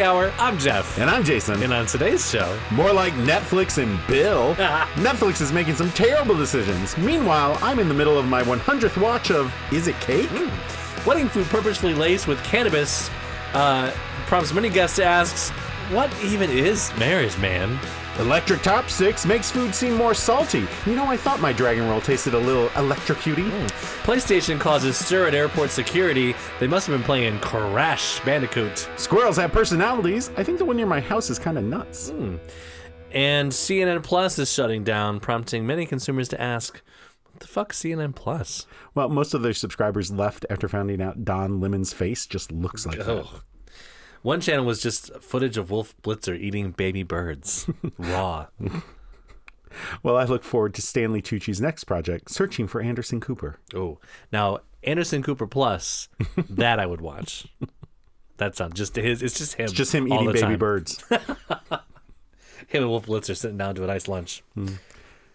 hour. I'm Jeff. And I'm Jason. And on today's show, More like Netflix and Bill. Netflix is making some terrible decisions. Meanwhile, I'm in the middle of my 100th watch of Is It Cake? wedding food purposely laced with cannabis uh, prompts many guests to ask, what even is marriage, man? Electric Chopsticks makes food seem more salty. You know, I thought my dragon roll tasted a little electrocuty. Hmm. PlayStation causes stir at airport security. They must have been playing Crash Bandicoot. Squirrels have personalities. I think the one near my house is kind of nuts. Hmm. And CNN Plus is shutting down, prompting many consumers to ask, what the fuck is CNN Plus? Well, most of their subscribers left after finding out Don Lemon's face just looks like that. One channel was just footage of Wolf Blitzer eating baby birds raw. Well, I look forward to Stanley Tucci's next project, Searching for Anderson Cooper. Oh, now Anderson Cooper Plus, that I would watch. That sounds just his. It's just him. It's just him eating baby time. birds. Him and Wolf Blitzer sitting down to a nice lunch.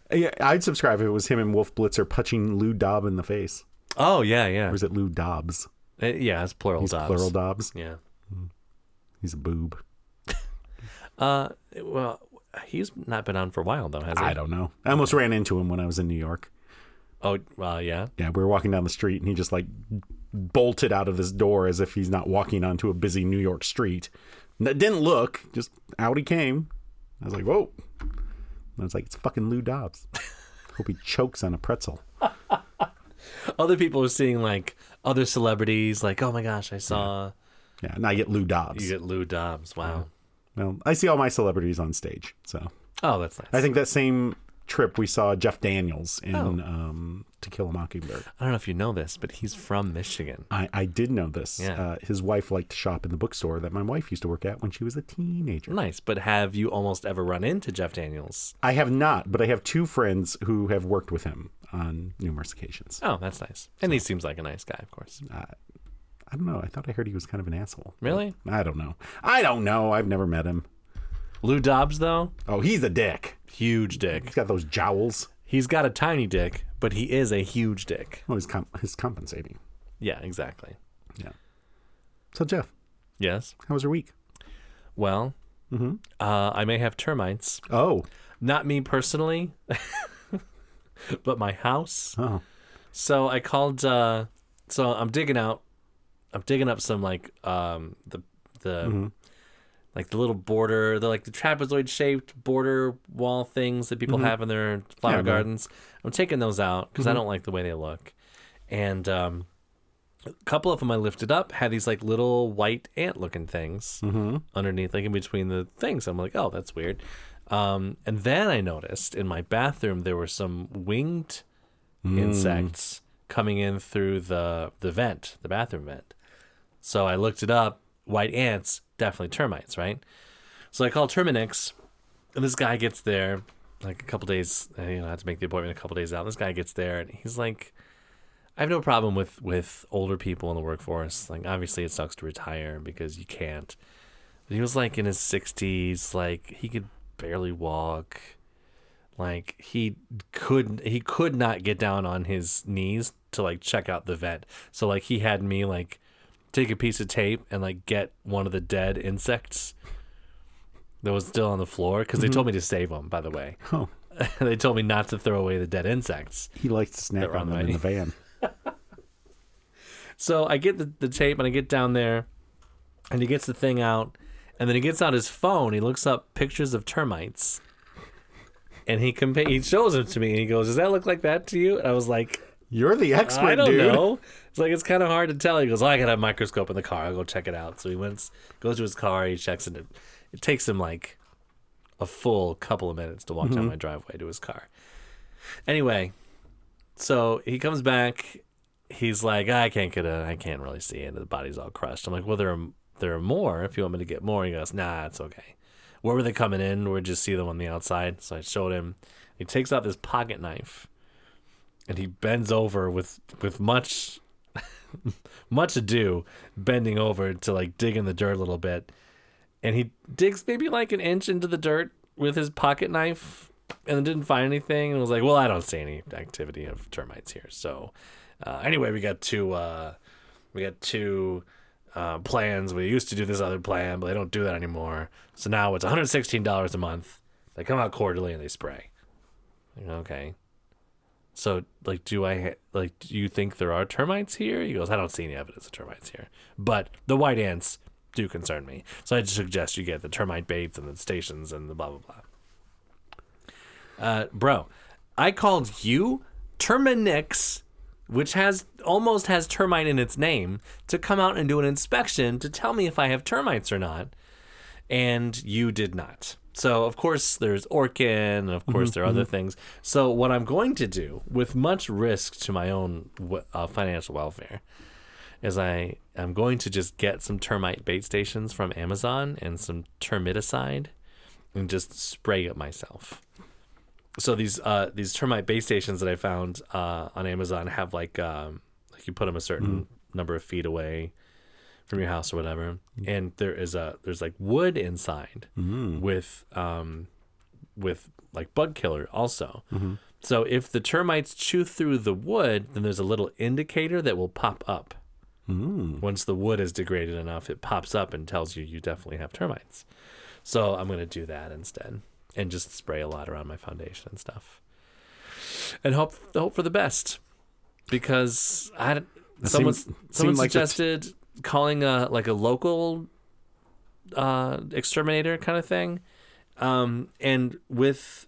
yeah, I'd subscribe if it was him and Wolf Blitzer punching Lou Dobb in the face. Oh yeah, yeah, Or is it Lou Dobbs? Uh, yeah. It's plural He's Dobbs. plural Dobbs. Yeah. He's a boob. Uh, well, he's not been on for a while though, has he? I don't know. I almost ran into him when I was in New York. Oh, well, yeah. Yeah, we were walking down the street and he just like bolted out of his door as if he's not walking onto a busy New York street. It didn't look, just out he came. I was like, whoa. And I was like, it's fucking Lou Dobbs. Hope he chokes on a pretzel. Other people are seeing like other celebrities, like, oh my gosh, I saw Yeah, and I get Lou Dobbs. you get Lou Dobbs. Wow. Well, I see all my celebrities on stage. So Oh, that's nice. I think that same trip we saw Jeff Daniels in Oh. um, To Kill a Mockingbird. I don't know if you know this, but he's from Michigan. I, I did know this. Yeah. Uh, his wife liked to shop in the bookstore that my wife used to work at when she was a teenager. Nice, but have you almost ever run into Jeff Daniels? I have not, but I have two friends who have worked with him on numerous occasions. Oh, that's nice. And he seems like a nice guy, of course. I don't know. I thought I heard he was kind of an asshole. Really? I don't know. I don't know. I've never met him. Lou Dobbs, though, Oh, he's a dick. huge dick. He's got those jowls. He's got a tiny dick, but he is a huge dick. Oh, he's, com- he's compensating. Yeah, exactly. Yeah. So, Jeff, Yes. how was your week? Well, uh, I may have termites. Oh. Not me personally, but my house. Oh. So I called. Uh, so I'm digging out. I'm digging up some like um the the like the little border, the like the trapezoid shaped border wall things that people have in their flower Yeah, gardens. I'm taking those out because I don't like the way they look, and um, a couple of them I lifted up had these like little white ant looking things underneath, like in between the things. I'm like, oh, that's weird. Um, and then I noticed in my bathroom there were some winged insects coming in through the the vent, the bathroom vent. So I looked it up. White ants, definitely termites, right? So I call Terminix, and this guy gets there like a couple days. uh, You know, I had to make the appointment a couple days out. This guy gets there, and he's like, "I have no problem with with older people in the workforce. Like, obviously, it sucks to retire because you can't." But he was like in his sixties, like he could barely walk. Like he couldn't. he could not get down on his knees to like check out the vent. So like he had me like take a piece of tape and like get one of the dead insects that was still on the floor because they mm-hmm. told me to save them. By the way, Oh. they told me not to throw away the dead insects. He likes to snap on on them in the van. So I get the, the tape and I get down there, and he gets the thing out, and then he gets out his phone. He looks up pictures of termites, and he compa- he shows them to me, and he goes, "Does that look like that to you?" And I was like, You're the expert, I don't dude. know. It's like it's kind of hard to tell. He goes, oh, "I got a microscope in the car. I'll go check it out." So he went, goes to his car. He checks it. It takes him like a full couple of minutes to walk down mm-hmm. my driveway to his car. Anyway, so he comes back. He's like, I can't get a, I can't really see it. The body's all crushed. I'm like, well, there are there are more. If you want me to get more, he goes, Nah, it's okay. Where were they coming in? We just see them on the outside. So I showed him. He takes out this pocket knife, and he bends over with with much much ado, bending over to like dig in the dirt a little bit, and he digs maybe like an inch into the dirt with his pocket knife, and didn't find anything, and was like, "Well, I don't see any activity of termites here." So, uh, anyway, we got two uh, we got two uh, plans. We used to do this other plan, but they don't do that anymore. So now it's $116 a month. They come out quarterly and they spray. Okay. So, like, do I like? Do you think there are termites here? He goes, I don't see any evidence of termites here, but the white ants do concern me. So I suggest you get the termite baits and the stations and the blah blah blah. Uh, bro, I called you Terminix, which has almost has termite in its name, to come out and do an inspection to tell me if I have termites or not, and you did not. So of course there's Orkin, and of course there are other things. So what I'm going to do, with much risk to my own uh, financial welfare, is I am going to just get some termite bait stations from Amazon and some termiticide, and just spray it myself. So these uh these termite base stations that I found uh on Amazon have like um like you put them a certain number of feet away from your house or whatever, mm. and there is a there's like wood inside mm-hmm. with um with like bug killer also. Mm-hmm. So if the termites chew through the wood, then there's a little indicator that will pop up. Mm. Once the wood is degraded enough, it pops up and tells you you definitely have termites. So I'm gonna do that instead, and just spray a lot around my foundation and stuff, and hope hope for the best, because I someone seemed- someone seemed like t- suggested calling a like a local uh, exterminator kind of thing, um, and with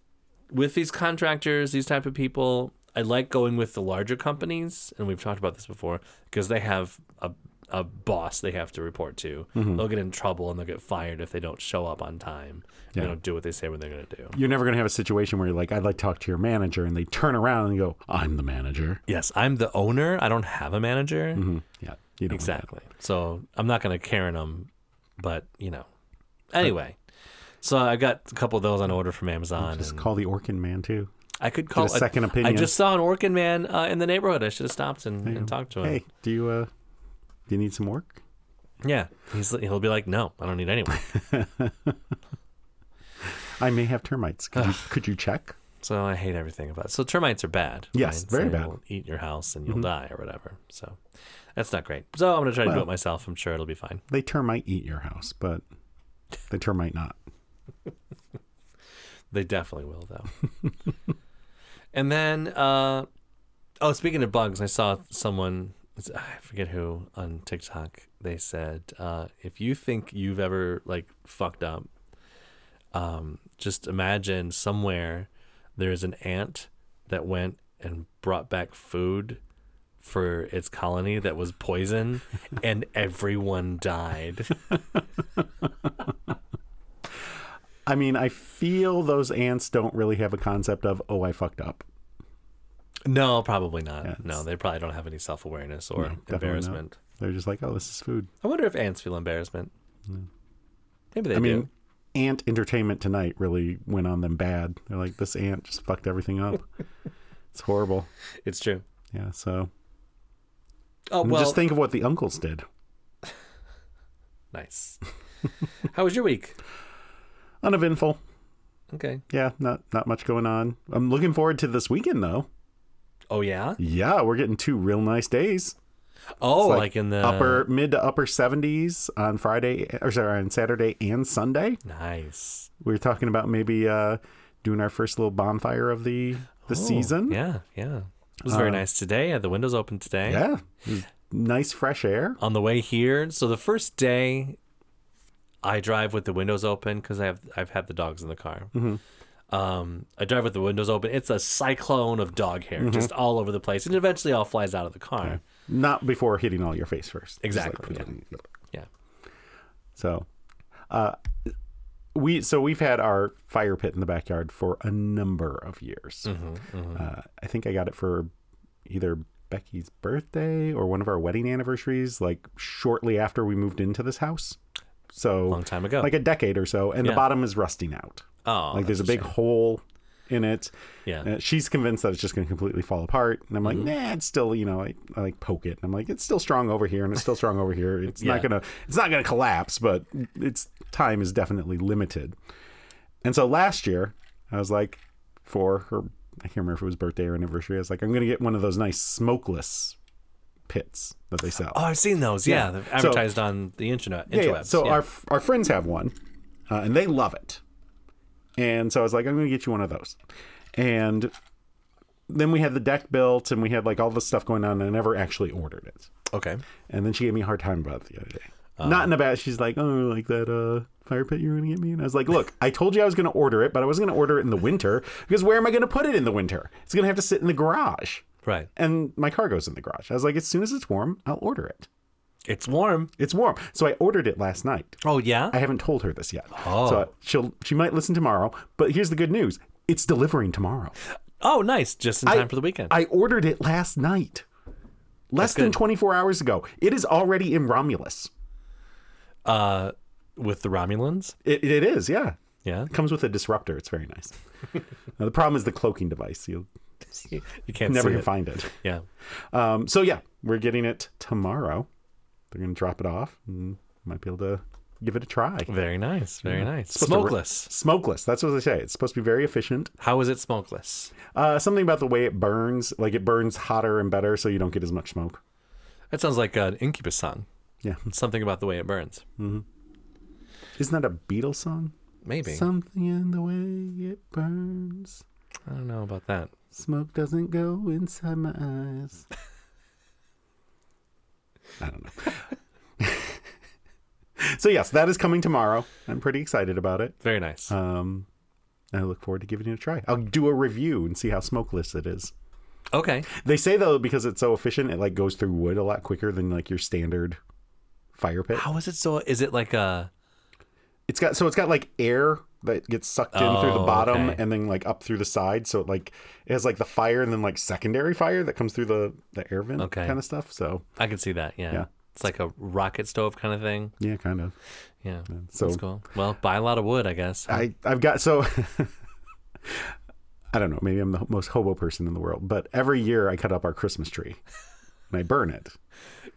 with these contractors, these type of people, I like going with the larger companies, and we've talked about this before because they have a a boss they have to report to. Mm-hmm. They'll get in trouble and they'll get fired if they don't show up on time. They don't do what they say when they're going to do. You're never going to have a situation where you're like, I'd like to talk to your manager, and they turn around and go, I'm the manager. Yes, I'm the owner. I don't have a manager. hmm Yeah, you don't want that. Exactly. So I'm not going to Karen them, but you know. Anyway, so I got a couple of those on order from Amazon. Just call the Orkin man too. I could call a second I opinion. just saw an Orkin man uh, in the neighborhood. I should have stopped and, and talked to him. Hey, do you uh, do you need some work? Yeah, he's he'll be like, no, I don't need anyone. I may have termites. Could you could you check? So I hate everything about it. So termites are bad. Yes, right? very So bad. Mm-hmm. Eat your house and you'll die or whatever. So that's not great. So I'm gonna try to do it myself. I'm sure it'll be fine. They termite eat your house, but they termite not. They definitely will, though. and then, uh, oh, speaking of bugs, I saw someone, I forget who, on TikTok. They said, uh, if you think you've ever like fucked up, um, just imagine somewhere there's an ant that went and brought back food for its colony that was poison, and everyone died. I mean, I feel those ants don't really have a concept of oh, I fucked up. No, probably not. Yeah, no, they probably don't have any self awareness or No, definitely not. embarrassment. They're just like, oh, this is food. I wonder if ants feel embarrassment. Maybe they I do. mean, Ant Entertainment Tonight really went on them bad. They're like, this ant just fucked everything up. it's horrible. It's true. Yeah. So Oh and well, just think of what the uncles did. nice. How was your week? Uneventful. Okay. Yeah, not not much going on. I'm looking forward to this weekend though. Oh yeah. Yeah, we're getting two real nice days. Oh, It's like, in the upper mid to upper 70s on Friday or sorry on Saturday and Sunday. Nice. We were talking about maybe uh, doing our first little bonfire of the the Oh, season. Yeah, yeah. It was very nice today. I had the windows open today. Uh, Yeah, nice fresh air. On the way here, so the first day, I drive with the windows open because I have I've had the dogs in the car. Mm-hmm. Um, I drive with the windows open. It's a cyclone of dog hair Mm-hmm. just all over the place, and eventually all flies out of the car. Not before hitting all your face first. Just like- Exactly, Yeah. So, uh, we so we've had our fire pit in the backyard for a number of years. Mm-hmm, Uh, I think I got it for either Becky's birthday or one of our wedding anniversaries, like shortly after we moved into this house. So Long time ago. like a decade or so, and Yeah. the bottom is rusting out. oh, like there's a big shame. hole in it. Yeah. Uh, she's convinced that it's just going to completely fall apart, and I'm like, Mm-hmm. nah, it's still, you know, I, I like poke it, and I'm like, it's still strong over here, and it's still strong over here. It's Yeah. not gonna, it's not gonna collapse, but its time is definitely limited. And so last year, I was like, for her, I can't remember if it was birthday or anniversary. I was like, I'm gonna get one of those nice smokeless pits that they sell. Oh, I've seen those. Yeah, Yeah. they've So- advertised on the internet. Yeah, yeah. So yeah. our our friends have one, uh, and they love it. And so I was like, I'm going to get you one of those. And then we had the deck built, and we had like all this stuff going on, and I never actually ordered it. okay. And then she gave me a hard time about it the other day. Not in a bad. She's like, oh, like that uh, fire pit you're going to get me. And I was like, look, I told you I was going to order it, but I wasn't going to order it in the winter because where am I going to put it in the winter? It's going to have to sit in the garage, Right. and my car goes in the garage. I was like, as soon as it's warm, I'll order it. It's warm. It's warm, so I ordered it last night. Oh yeah. I haven't told her this yet. Oh. So she'll she might listen tomorrow. But here's the good news: it's delivering tomorrow. oh, nice. Just in time for the weekend. I ordered it last night, less than 24 hours ago. It is already in Romulus. uh, with the Romulans. It, it is, yeah. Yeah. It comes with a disruptor. It's very nice. now, the problem is the cloaking device. You'll You can't never can it. find it. Yeah. Um, so yeah, we're getting it tomorrow. They're gonna drop it off, and might be able to give it a try. Very nice. Very nice. Supposed to ri- Smokeless. Smokeless. That's what they say. It's supposed to be very efficient. How is it smokeless? Uh, something about the way it burns, like it burns hotter and better, so you don't get as much smoke. That sounds like an Incubus song. Yeah, Something about the way it burns. isn't that a Beatles song? Maybe. Something in the way it burns. I don't know about that. Smoke doesn't go inside my eyes. I don't know. so yes, that is coming tomorrow. I'm pretty excited about it. Very nice. Um, I look forward to giving it a try. I'll do a review and see how smokeless it is. okay. They say though because it's so efficient, it like goes through wood a lot quicker than like your standard fire pit. How is it so? Is it like a? It's got so it's got like air that gets sucked in through the Oh, bottom okay. and then like up through the side. So it like it has like the fire and then like secondary fire that comes through the the air vent Okay. kind of stuff. So I can see that. Yeah. Yeah. It's like a rocket stove kind of thing. yeah, kind of. Yeah. So That's cool. Well, buy a lot of wood, I guess. I I've got so. I don't know. Maybe I'm the most hobo person in the world, but every year I cut up our Christmas tree and I burn it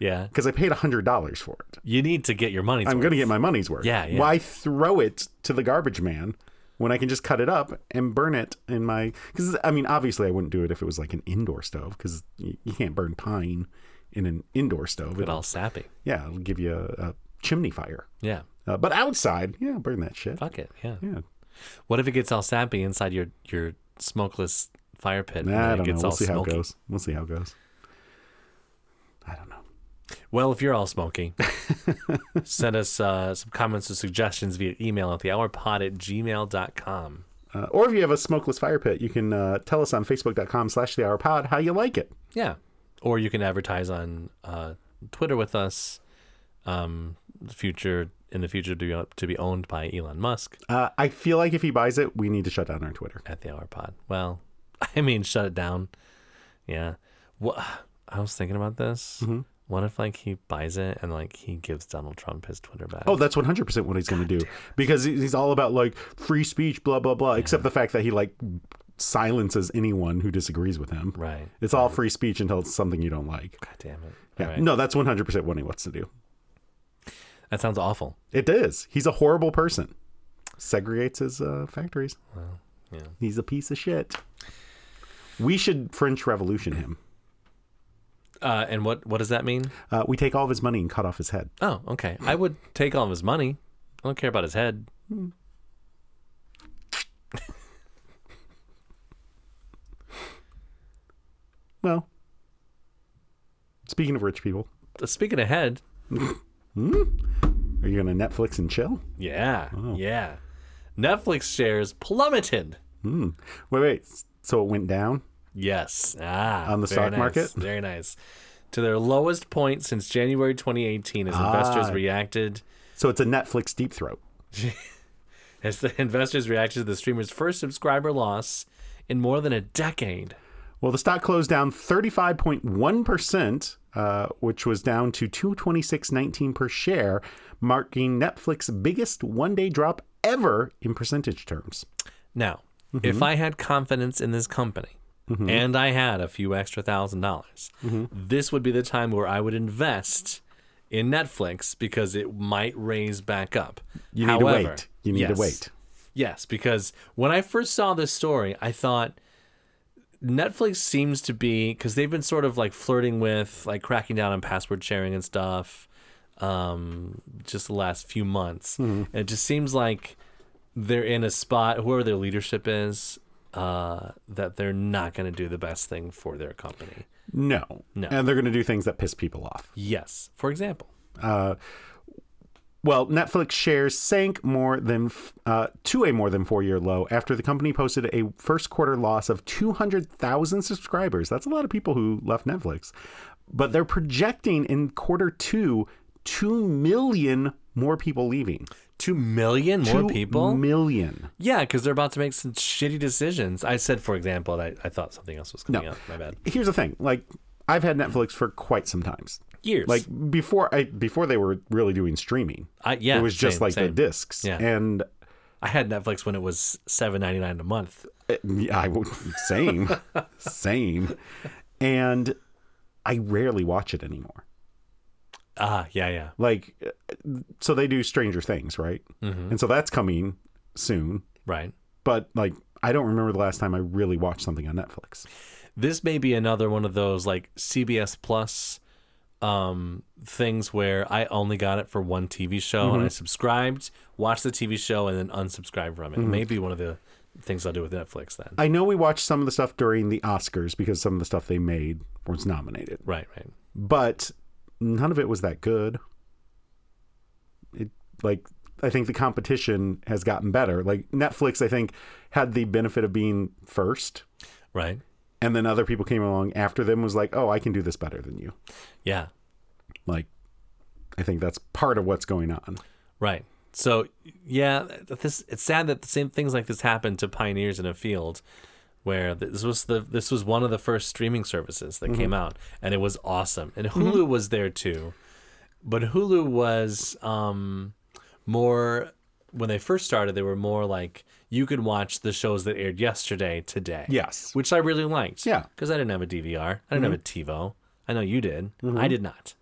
yeah. because I paid hundred dollars for it. You need to get your money. I'm going to get my money's worth. Yeah, yeah. Why throw it to the garbage man when I can just cut it up and burn it in my? Because I mean, obviously, I wouldn't do it if it was like an indoor stove because you, you can't burn pine in an indoor stove. It'll, all sappy. yeah, it'll give you a, a chimney fire. Yeah. Uh, but outside, yeah, burn that shit. Fuck it. Yeah. Yeah, What if it gets all sappy inside your your smokeless fire pit? nah, I don't know. We'll see how it goes. We'll see how it goes. I don't know. Well, if you're all smoking, send us uh, some comments or suggestions via email at thehourpod at gmail.com. Uh, or if you have a smokeless fire pit, you can uh, tell us on facebook.com slash the hour pod how you like it. Yeah. Or you can advertise on uh, Twitter with us. Um, the future in the future to be, to be owned by Elon Musk Uh, I feel like if he buys it, we need to shut down our Twitter. at the Hour Pod. Well, I mean, shut it down. Yeah. What I was thinking about this. Mm-hmm. What if like he buys it and like he gives Donald Trump his Twitter back? Oh, that's 100% what he's going to do because he's all about like free speech, blah, blah, blah, except the fact that he like silences anyone who disagrees with him. right. It's all free speech until it's something you don't like. God damn it. Yeah. Right. No, that's 100% what he wants to do. That sounds awful. It is. He's a horrible person. Segregates his uh, factories. yeah. He's a piece of shit. We should French Revolution him. Uh, and what what does that mean? Uh, we take all of his money and cut off his head. Oh, okay. I would take all of his money. I don't care about his head. Well, speaking of rich people, Uh, Speaking of head, are you going to Netflix and chill? yeah, Oh. yeah. Netflix shares plummeted. Hmm. Wait, wait. So it went down? Yes. Ah, On the stock nice, market? Very nice. To their lowest point since January 2018 as investors Ah. reacted So it's a Netflix deep throat. as the investors reacted to the streamer's first subscriber loss in more than a decade. Well, the stock closed down 35.1%, uh, which was down to 226.19 per share, marking Netflix's biggest one-day drop ever in percentage terms. Now, Mm-hmm. if I had confidence in this company and I had a few extra thousand dollars, Mm-hmm. this would be the time where I would invest in Netflix because it might raise back up. You need However, to wait. You need yes, to wait. Yes, because when I first saw this story, I thought Netflix seems to be because they've been sort of like flirting with like cracking down on password sharing and stuff um just the last few months and it just seems like they're in a spot whoever their leadership is uh that they're not going to do the best thing for their company No. No. And they're going to do things that piss people off. yes for example Uh, Well, Netflix shares sank more than uh, to a more than four year low after the company posted a first quarter loss of 200,000 subscribers. That's a lot of people who left Netflix. But they're projecting in quarter two, 2 million more people leaving. 2 million more Two people million. yeah because they're about to make some shitty decisions i said for example and I, I thought something else was coming No. up my bad Here's the thing like, I've had Netflix for quite some times. years Like before I before they were really doing streaming. I, yeah it was just same, like the discs. Yeah. And i had netflix when it was 7.99 a month uh, Yeah, I would same, same, and I rarely watch it anymore. Ah yeah yeah Like, so they do Stranger Things, right? Mm-hmm. And so that's coming soon. right But like, I don't remember the last time I really watched something on Netflix. this may be another one of those like CBS Plus um things where I only got it for one TV show Mm-hmm. and I subscribed, watched the TV show and then unsubscribed from it. Mm-hmm. Maybe one of the things I'll do with Netflix then. I know we watched some of the stuff during the Oscars because some of the stuff they made was nominated, right, right. but none of it was that good. It like I think the competition has gotten better. Like Netflix, I think had the benefit of being first. Right. and then other people came along after them was like oh i can do this better than you Yeah. like i think that's part of what's going on Right. So yeah, this it's sad that the same things like this happened to pioneers in a field where this was the this was one of the first streaming services that came out and it was awesome. And Hulu was there too. But Hulu was um more when they first started they were more like you could watch the shows that aired yesterday today. yes Which I really liked. Yeah. Because I didn't have a DVR. I didn't have a TiVo. I know you did. I did not.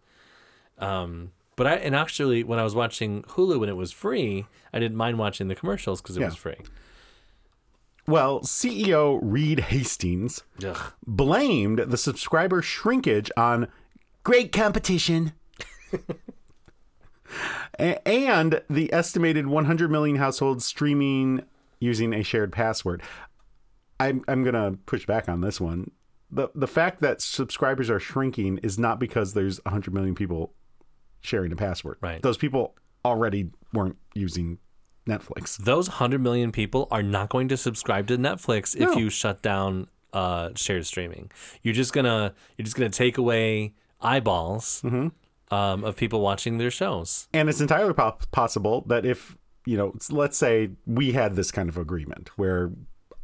Um, but I and actually when I was watching Hulu when it was free, I didn't mind watching the commercials because it Yeah. was free. Well ceo reed hastings Ugh. blamed the subscriber shrinkage on great competition and the estimated 100 million households streaming using a shared password i'm, I'm going to push back on this one the, the fact that subscribers are shrinking is not because there's 100 million people sharing a password Right. those people already weren't using netflix Those hundred million people are not going to subscribe to Netflix if you shut down uh, shared streaming. You're just gonna you're just gonna take away eyeballs Mm-hmm. um, of people watching their shows. And it's entirely po- possible that if, you know, let's say we had this kind of agreement where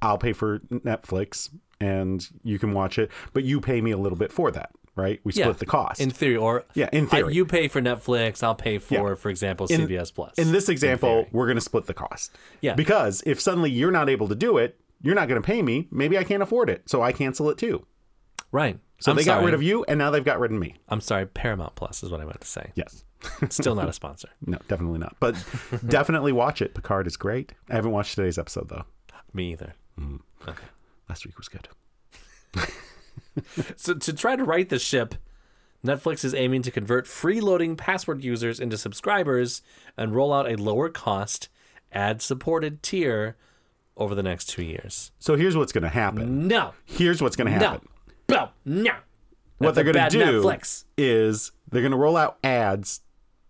I'll pay for Netflix and you can watch it, but you pay me a little bit for that, right? We split Yeah. the cost. In theory, or Yeah, in I- theory. you pay for Netflix, I'll pay for, Yeah. for example, In- CBS Plus. In this example, theory. we're going to split the cost. Yeah. Because if suddenly you're not able to do it, you're not going to pay me. Maybe I can't afford it. So I cancel it too. right. So I'm they got rid of you and now they've got rid of me. I'm sorry, Paramount Plus is what I meant to say. Yes. Still not a sponsor. no, definitely not. But definitely watch it. Picard is great. I haven't watched today's episode though. Me either. Mm. Okay. Last week was good. So to try to right the ship, Netflix is aiming to convert freeloading password users into subscribers and roll out a lower cost, ad supported tier over the next two years. So here's what's going to happen. No. Here's what's going to happen. No. No. what That's they're going to do Netflix. is they're going to roll out ads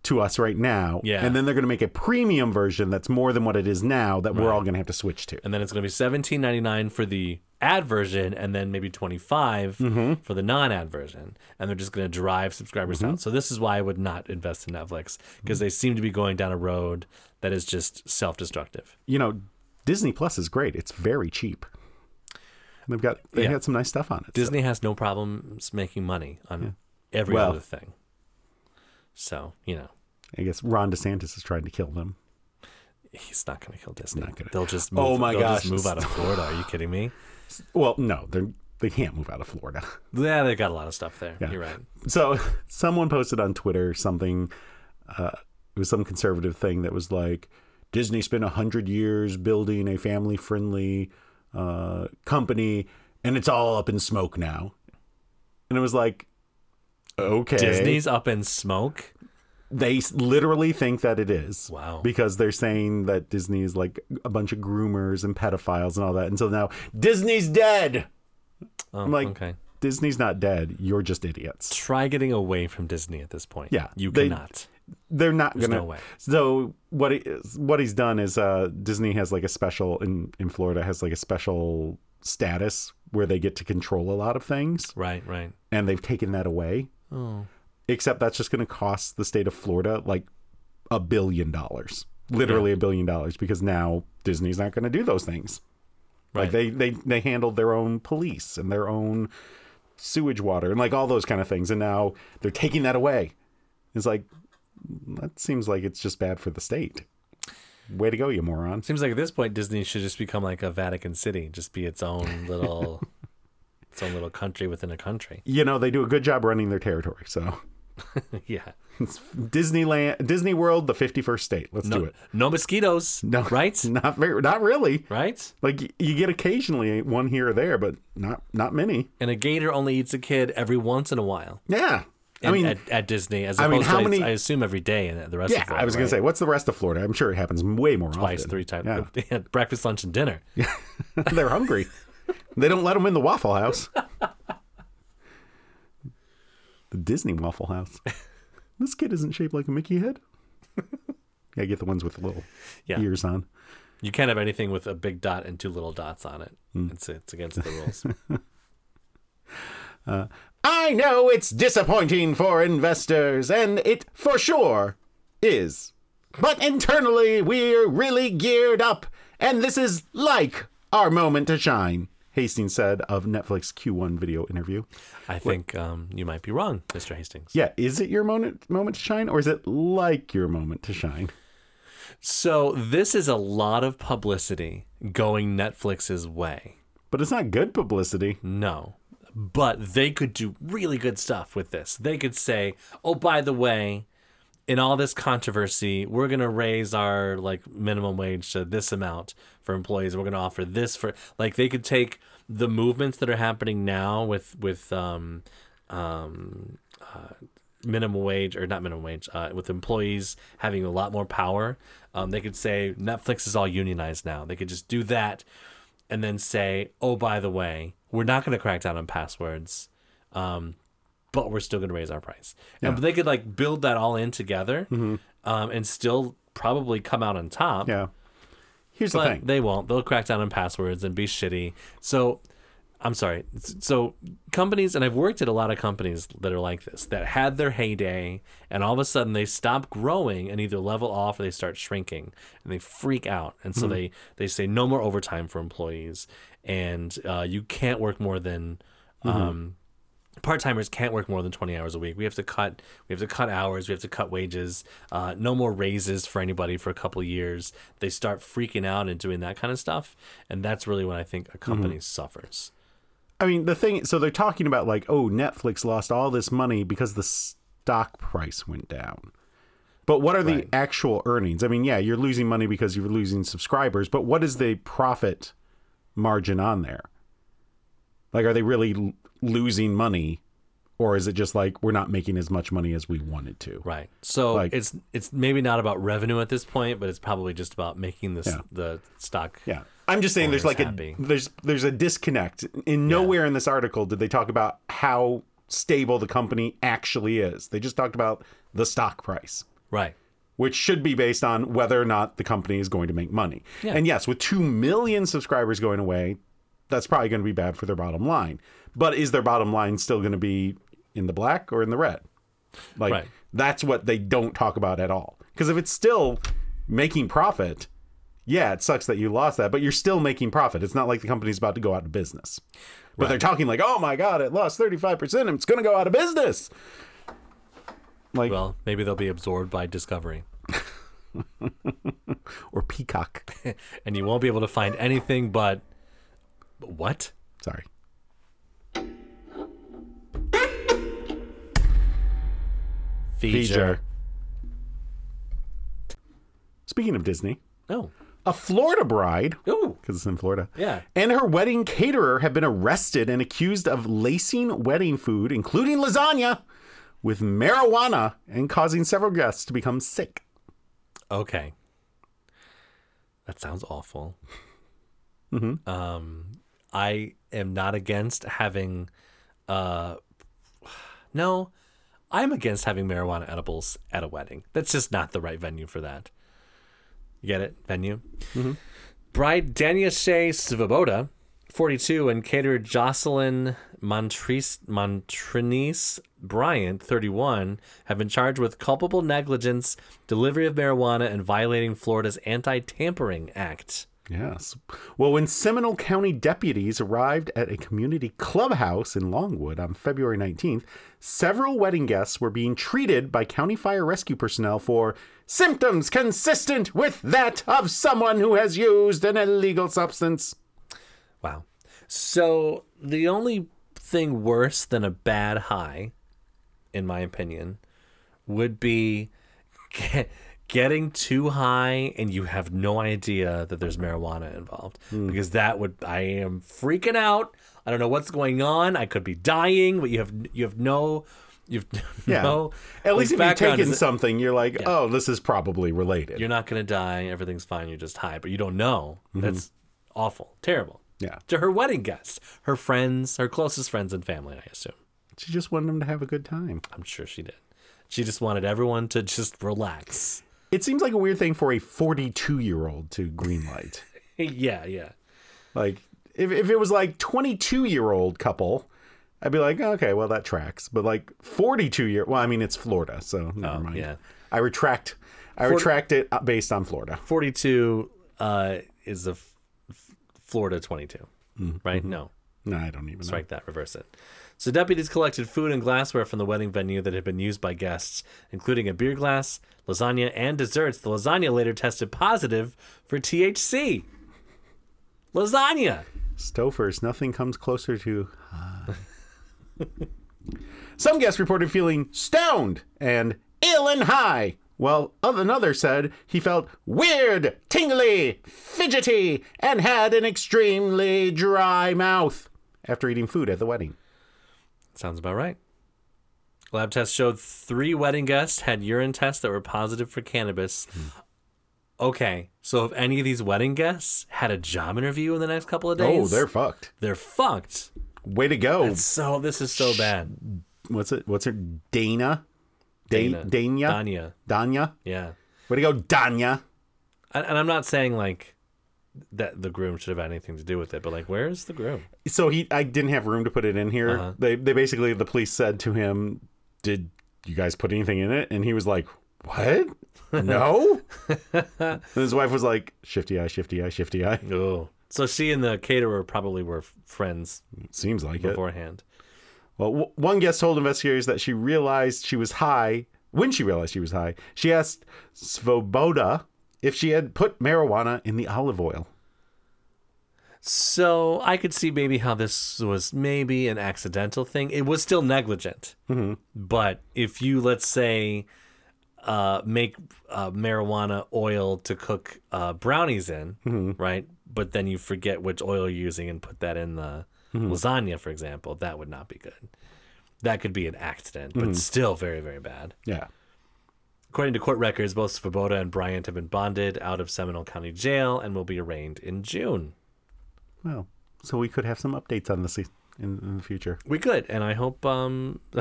to us right now Yeah. and then they're going to make a premium version that's more than what it is now that we're all going to have to switch to And then it's going to be seventeen ninety nine for the ad version, and then maybe twenty mm-hmm. for the non ad version. And they're just going to drive subscribers mm-hmm. out. So this is why I would not invest in Netflix because they seem to be going down a road that is just self destructive. you know disney plus is great it's very cheap And they've got they Yeah. had some nice stuff on it so- Disney has no problems making money on every Well- other thing. So, you know, i guess ron desantis is trying to kill them he's not going to kill Disney. Not gonna- They'll just move, Oh my gosh. move out of Florida. Are you kidding me? well no they're they can't move out of florida Yeah, they've got a lot of stuff there. Yeah. You're right. so someone posted on twitter something uh, it was some conservative thing that was like disney spent 100 years building a family friendly uh, company and it's all up in smoke now. And it was like, okay, Disney's up in smoke. They literally think that it is. Wow. Because they're saying that Disney is like a bunch of groomers and pedophiles and all that. Until now, Disney's dead. Oh, I'm like, okay. Disney's not dead. You're just idiots. Try getting away from Disney at this point. Yeah, you they- cannot. They're not gonna. no way. So what he, what he's done is uh, Disney has like a special in in Florida has like a special status where they get to control a lot of things, Right, right. and they've taken that away. Oh, Except that's just going to cost the state of Florida like a billion dollars, literally a billion dollars, because now Disney's not going to do those things. right. Like they they they handled their own police and their own sewage water and like all those kind of things, and now they're taking that away. It's like that seems like it's just bad for the state. Way to go, you moron! Seems like at this point Disney should just become like a Vatican City, just be its own little, its own little country within a country. You know they do a good job running their territory. So yeah. it's Disneyland, Disney World, the fifty-first state. Let's do it. no mosquitoes. No, Right. Not very, not really. Right. Like you get occasionally one here or there, but not not many. And a gator only eats a kid every once in a while. Yeah, I in- mean, at, at Disney, as I opposed mean, how to many- I, assume every day in the rest yeah. of Florida. I was gonna say, what's the rest of Florida? I'm sure it happens way more twice, often. three times, Yeah. breakfast, lunch, and dinner. They're hungry. they don't let them in the Waffle House. The Disney Waffle House. This kid isn't shaped like a Mickey head. yeah, get the ones with the little Yeah. ears on. You can't have anything with a big dot and two little dots on it. Hmm. It's it's against the rules. I know it's disappointing for investors, and it for sure is. But internally, we're really geared up, and this is like our moment to shine, Hastings said of Netflix Q1 video interview. I think um, you might be wrong, Mr. Hastings. Yeah, is it your moment moment to shine, or is it like your moment to shine? So this is a lot of publicity going Netflix's way. But it's not good publicity. No. But they could do really good stuff with this. They could say, "Oh, by the way, in all this controversy, we're to raise our like minimum wage to this amount for employees. We're to offer this for like they could take the movements that are happening now with with um um uh, minimum wage or not minimum wage uh, with employees having a lot more power. Um, they could say Netflix is all unionized now. They could just do that and then say, "Oh, by the way, we're not to crack down on passwords, um, but we're still going to raise our price." And they could like build that all in together, um, and still probably come out on top. Yeah. Here's the thing. they won't. They'll crack down on passwords and be shitty. So, I'm sorry. So, companies, and I've worked at a lot of companies that are like this, that had their heyday, and all of a sudden they stop growing and either level off or they start shrinking, and they freak out. And so they they say no more overtime for employees, and uh, you can't work more than. Um, part timers can't work more than 20 hours a week. We have to cut we have to cut hours, we have to cut wages. Uh, no more raises for anybody for a couple of years. They start freaking out and doing that kind of stuff, and that's really when I think a company suffers. I mean, the thing, so they're talking about like, oh, Netflix lost all this money because the stock price went down. But what are Right. the actual earnings? I mean, yeah, you're losing money because you're losing subscribers, but what is the profit margin on there? Like, are they really losing money, or is it just like we're not making as much money as we wanted to? Right. So Like- it's it's maybe not about revenue at this point, but it's probably just about making this Yeah. the stock. Yeah. I'm just saying there's like happy. a there's there's a disconnect. In nowhere in this article did they talk about how stable the company actually is. They just talked about the stock price. Right. which should be based on whether or not the company is going to make money. Yeah. And yes, with 2 million subscribers going away, that's probably going to be bad for their bottom line. But is their bottom line still going to be in the black or in the red? Like Right. that's what they don't talk about at all. Because if it's still making profit, yeah, it sucks that you lost that, but you're still making profit. It's not like the company's about to go out of business. But they're talking like, "Oh my god, it lost 35% and it's going to go out of business." Like Well, maybe they'll be absorbed by Discovery, or Peacock. and you won't be able to find anything but what? Sorry. Feature. Speaking of Disney, Oh, A Florida bride, Ooh. because it's in Florida, Yeah. and her wedding caterer have been arrested and accused of lacing wedding food, including lasagna, with marijuana and causing several guests to become sick. Okay. That sounds awful. Um, I am not against having, uh, no, I'm against having marijuana edibles at a wedding. That's just not the right venue for that. You get it? Venue? Bride Danya Shea Svoboda, 42, and caterer Jocelyn Montrinice Bryant, 31, have been charged with culpable negligence, delivery of marijuana, and violating Florida's Anti Tampering Act. Yes. Well, when Seminole County deputies arrived at a community clubhouse in Longwood on February 19th, several wedding guests were being treated by county fire rescue personnel for symptoms consistent with that of someone who has used an illegal substance. Wow. So the only thing worse than a bad high, in my opinion, would be getting too high and you have no idea that there's marijuana involved. Because that would I am freaking out. I don't know what's going on. I could be dying, but you have you have no you've Yeah. no At least if you're background taking something, you're like, oh, this is probably related. you're not gonna die, everything's fine, you're just high, but you don't know. Mm-hmm. That's awful. Terrible. yeah. To her wedding guests, her friends, her closest friends and family, I assume. She just wanted them to have a good time. I'm sure she did. She just wanted everyone to just relax. It seems like a weird thing for a 42 year old to greenlight. yeah, yeah. Like if, if it was like 22 year old couple, I'd be like, okay, well that tracks. But like 42 year, well, I mean it's Florida, so never mind. Oh, yeah. I retract. I retract it uh, based on Florida. 42 uh, is a f- Florida 22, right? No, No, I don't even know. strike that, reverse it. So deputies collected food and glassware from the wedding venue that had been used by guests, including a beer glass, lasagna, and desserts. The lasagna later tested positive for THC. Lasagna. Stouffer's, nothing comes closer to. Uh. Some guests reported feeling stoned and ill and high, while another said he felt weird, tingly, fidgety, and had an extremely dry mouth after eating food at the wedding. Sounds about right. Lab tests showed three wedding guests had urine tests that were positive for cannabis. Hmm. Okay, so if any of these wedding guests had a job interview in the next couple of days, Oh, they're fucked. they're fucked. Way to go. So this is so bad. What's it? What's her? Dana? Da- Dana. Dania? Danya, Danya? yeah, Way to go, Danya. and I'm not saying like that the groom should have had anything to do with it, but like, where's the groom? So he, I didn't have room to put it in here. Uh-huh. They, they basically, the police said to him, "Did you guys put anything in it?" And he was like, "What? No." and his wife was like, "Shifty eye, shifty eye, shifty eye." Oh, so she and the caterer probably were friends Seems like it. beforehand. Well, w- one guest told investigators that she realized she was high. When she realized she was high, she asked Svoboda if she had put marijuana in the olive oil. So I could see maybe how this was maybe an accidental thing. It was still negligent, Mm-hmm. but if you let's say uh, make uh, marijuana oil to cook uh, brownies in, Mm-hmm. right? But then you forget which oil you're using and put that in the Mm-hmm. lasagna, for example, that would not be good. That could be an accident, but Mm-hmm. still very very bad. Yeah. According to court records, both Svoboda and Bryant have been bonded out of Seminole County Jail and will be arraigned in June. Well, so we could have some updates on this in, in the future. We could, and I hope um,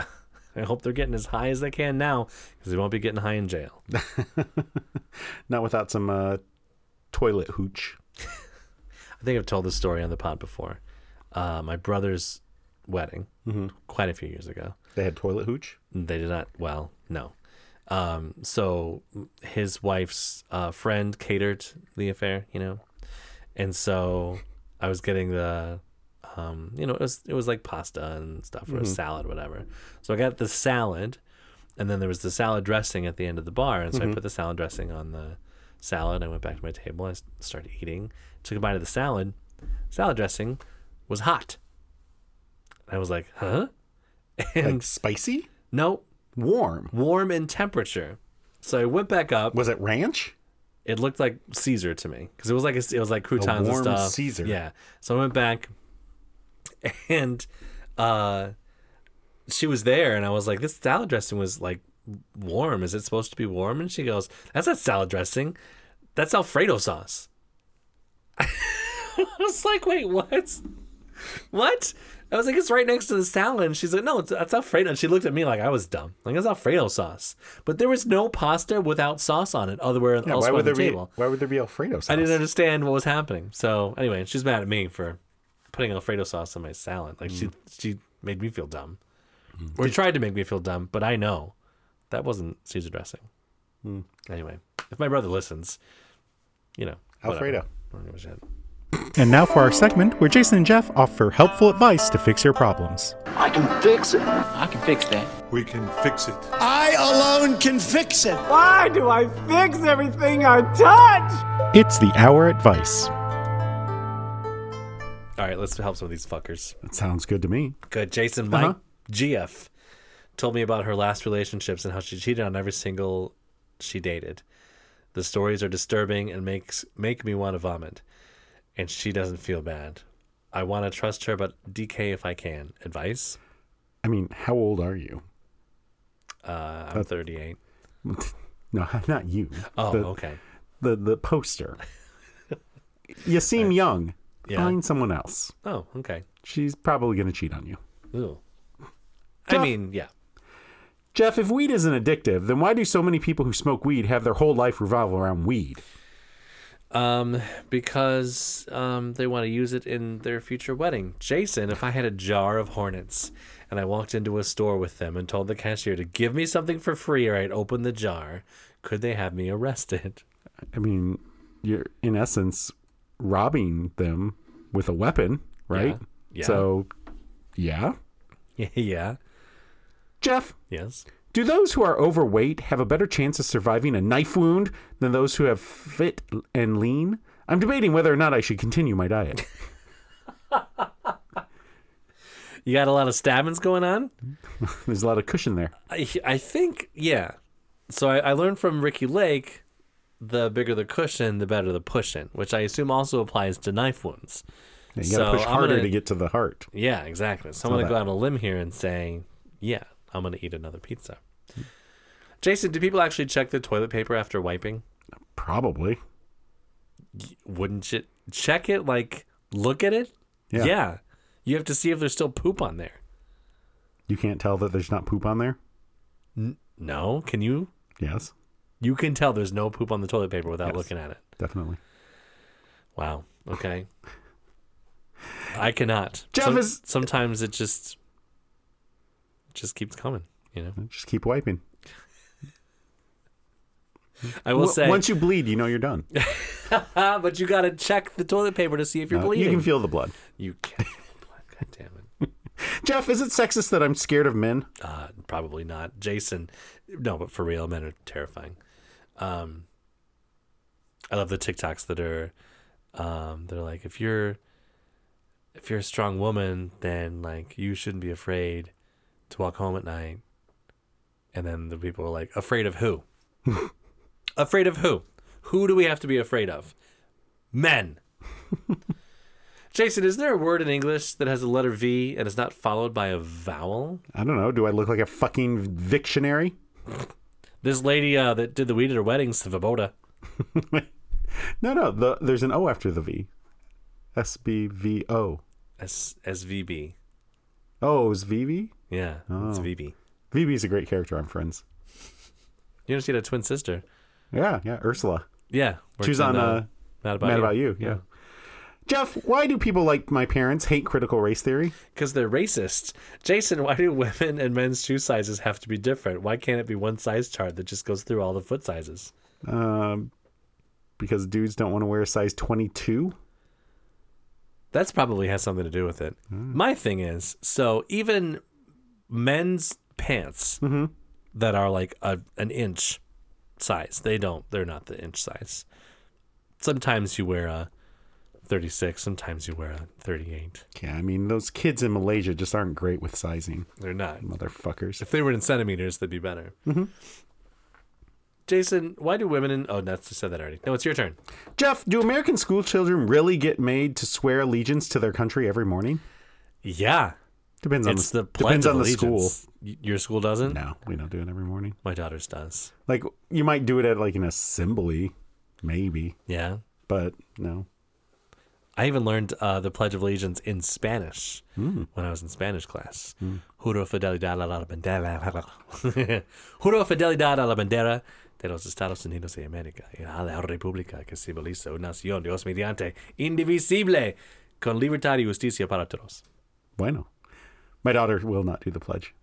I hope they're getting as high as they can now because they won't be getting high in jail. Not without some uh, toilet hooch. I think I've told this story on the pod before. Uh, my brother's wedding, mm-hmm. quite a few years ago. They had toilet hooch. They did not. Well, no. Um, so his wife's uh, friend catered the affair, you know, and so I was getting the, um, you know, it was it was like pasta and stuff or a salad, whatever. So I got the salad, and then there was the salad dressing at the end of the bar, and so I put the salad dressing on the salad. I went back to my table. I started eating. Took a bite of the salad. Salad dressing was hot. I was like, huh? And Like spicy? no, Warm. warm in temperature. So I went back up. Was it ranch? It looked like Caesar to me because it was like a, it was like croutons and stuff. Caesar. Yeah. So I went back, and uh, she was there, and I was like, "This salad dressing was like warm. Is it supposed to be warm?" And she goes, "That's not salad dressing. That's Alfredo sauce." I was like, "Wait, what? What?" I was like, "It's right next to the salad." And she's like, "No, it's, that's Alfredo." And she looked at me like I was dumb. Like it's Alfredo sauce, but there was no pasta without sauce on it, otherwhere Yeah, elsewhere why would on the there table. be? Why would there be Alfredo sauce? I didn't understand what was happening. So anyway, she's mad at me for putting Alfredo sauce on my salad. Like she mm. she made me feel dumb, mm. or tried to make me feel dumb. But I know that wasn't Caesar dressing. Mm. Anyway, if my brother listens, you know, whatever. Alfredo. I don't give a shit. And now for our segment where Jason and Jeff offer helpful advice to fix your problems. I can fix it. I can fix that. We can fix it. I alone can fix it. Why do I fix everything I touch? It's the Hour Advice. All right, let's help some of these fuckers. That sounds good to me. Good. Jason Mike Uh-huh. GF told me about her last relationships and how she cheated on every single she dated. The stories are disturbing and makes make me want to vomit. And she doesn't feel bad. I want to trust her, but DK if I can. Advice? I mean, how old are you? Uh, I'm 38. No, not you. Oh, the, okay. the the poster. you seem young. Yeah. Find someone else. Oh, okay. She's probably going to cheat on you. Ooh. I mean, yeah. Jeff, if weed isn't addictive, then why do so many people who smoke weed have their whole life revolve around weed? Um, because um, they want to use it in their future wedding. Jason, if I had a jar of hornets and I walked into a store with them and told the cashier to give me something for free or I'd open the jar, could they have me arrested? I mean, you're in essence robbing them with a weapon, right? Yeah. So, yeah. yeah. Jeff, Yes. Do those who are overweight have a better chance of surviving a knife wound than those who have fit and lean? I'm debating whether or not I should continue my diet. You got a lot of stabbings going on? There's a lot of cushion there. I, I think, yeah. So I, I learned from Ricki Lake the bigger the cushion, the better the pushing, which I assume also applies to knife wounds. You got to So, push harder gonna- to get to the heart. Yeah, exactly. So I'm going to that- go out on a limb here and say, yeah, I'm going to eat another pizza. Jason, do people actually check the toilet paper after wiping? Probably. Wouldn't you check it? Like, look at it? Yeah. yeah. You have to see if there's still poop on there. You can't tell that there's not poop on there? No? Can you? Yes, You can tell there's no poop on the toilet paper without Yes. looking at it. definitely. Wow. Okay. I cannot. Jeff Some- is- sometimes it just just keeps coming. You know. Just keep wiping. I will W- say, Once you bleed, you know you're done. but you got to check the toilet paper to see if you're Uh, bleeding. you can feel the blood. You can. feel blood. God damn it. Jeff, is it sexist that I'm scared of men? Uh, probably not. Jason, no, but for real, men are terrifying. Um, I love the TikToks that are, um, they're like, if you're, if you're a strong woman, then like you shouldn't be afraid to walk home at night. And then the people are like, afraid of who? afraid of who? Who do we have to be afraid of? Men. Jason, is there a word in English that has a letter V and is not followed by a vowel? I don't know. Do I look like a fucking dictionary? This lady uh, that did the weed at her wedding, Svoboda. No, no. The, there's an O after the V. S B V O. S SVB. Oh, is VV? Yeah, it's Oh. VB. VB is a great character on Friends. You she had a twin sister. Yeah, yeah. Ursula. Yeah, she's on uh, Mad About Mad You. About You. Yeah. Jeff, why do people like my parents hate critical race theory? Because they're racist. Jason, why do women and men's shoe sizes have to be different? Why can't it be one size chart that just goes through all the foot sizes? Um, because dudes don't want to wear a size 22. That's probably has something to do with it. My thing is, so even men's pants that are like a, an inch size, they don't. They're not the inch size. Sometimes you wear a 36. Sometimes you wear a 38. Yeah, I mean, those kids in Malaysia just aren't great with sizing. They're not. Motherfuckers. If they were in centimeters, they'd be better. Mm-hmm. Jason, why do women in. Oh, that's just said that already. No, it's your turn. Jeff, do American school children really get made to swear allegiance to their country every morning? Yeah. Depends on It's the, the pledge depends on the school. Your school doesn't? No, we don't do it every morning. My daughter's does. Like you might do it at like an assembly, maybe, Yeah. but no. I even learned uh, the Pledge of Allegiance in Spanish when I was in Spanish class. Juro fidelidad a la bandera. Juro fidelidad a la bandera de los Estados Unidos de América y a la República que simboliza una nación, Dios mediante, indivisible, con libertad y justicia para todos. Bueno, my daughter will not do the pledge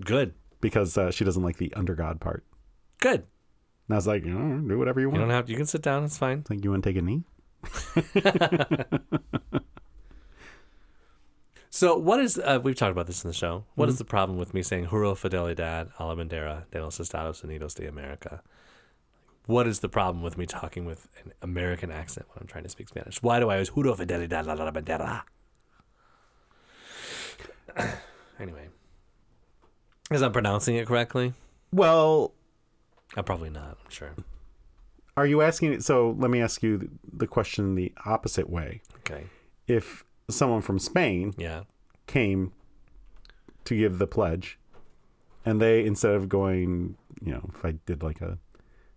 Good. because uh, she doesn't like the under God part. Good. And I was like, "Oh, do whatever you You want. don't have. to. You can sit down. It's fine. think you want to take a knee? So, what is uh, we've talked about this in the show? What is the problem with me saying "Juro fidelidad a la bandera de los Estados Unidos de America"? What is the problem with me talking with an American accent when I'm trying to speak Spanish? Why do I always "Juro fidelidad a la bandera"? anyway, is I'm pronouncing it correctly? Well, I'm probably not. I'm sure. are you asking? So let me ask you the question the opposite way. Okay. If someone from Spain Yeah. came to give the pledge, and they instead of going, you know, if I did like a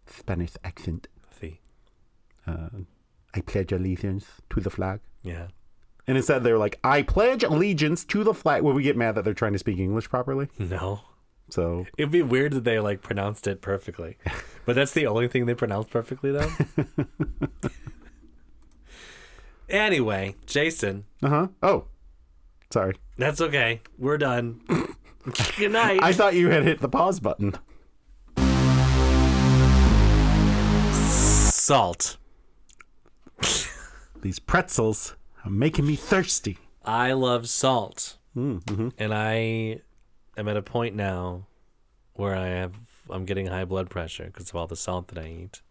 Spanish accent, The. Uh, I pledge allegiance to the flag. Yeah. And instead they're like, I pledge allegiance to the flag. Would we get mad that they're trying to speak English properly? No. So It'd be weird that they like pronounced it perfectly. But that's the only thing they pronounced perfectly though. anyway, Jason, uh huh. Oh, sorry. that's okay. We're done. Good night. I thought you had hit the pause button. Salt. These pretzels making me thirsty. I love salt. Mm, mm-hmm. And I am at a point now where I have I'm getting high blood pressure because of all the salt that I eat.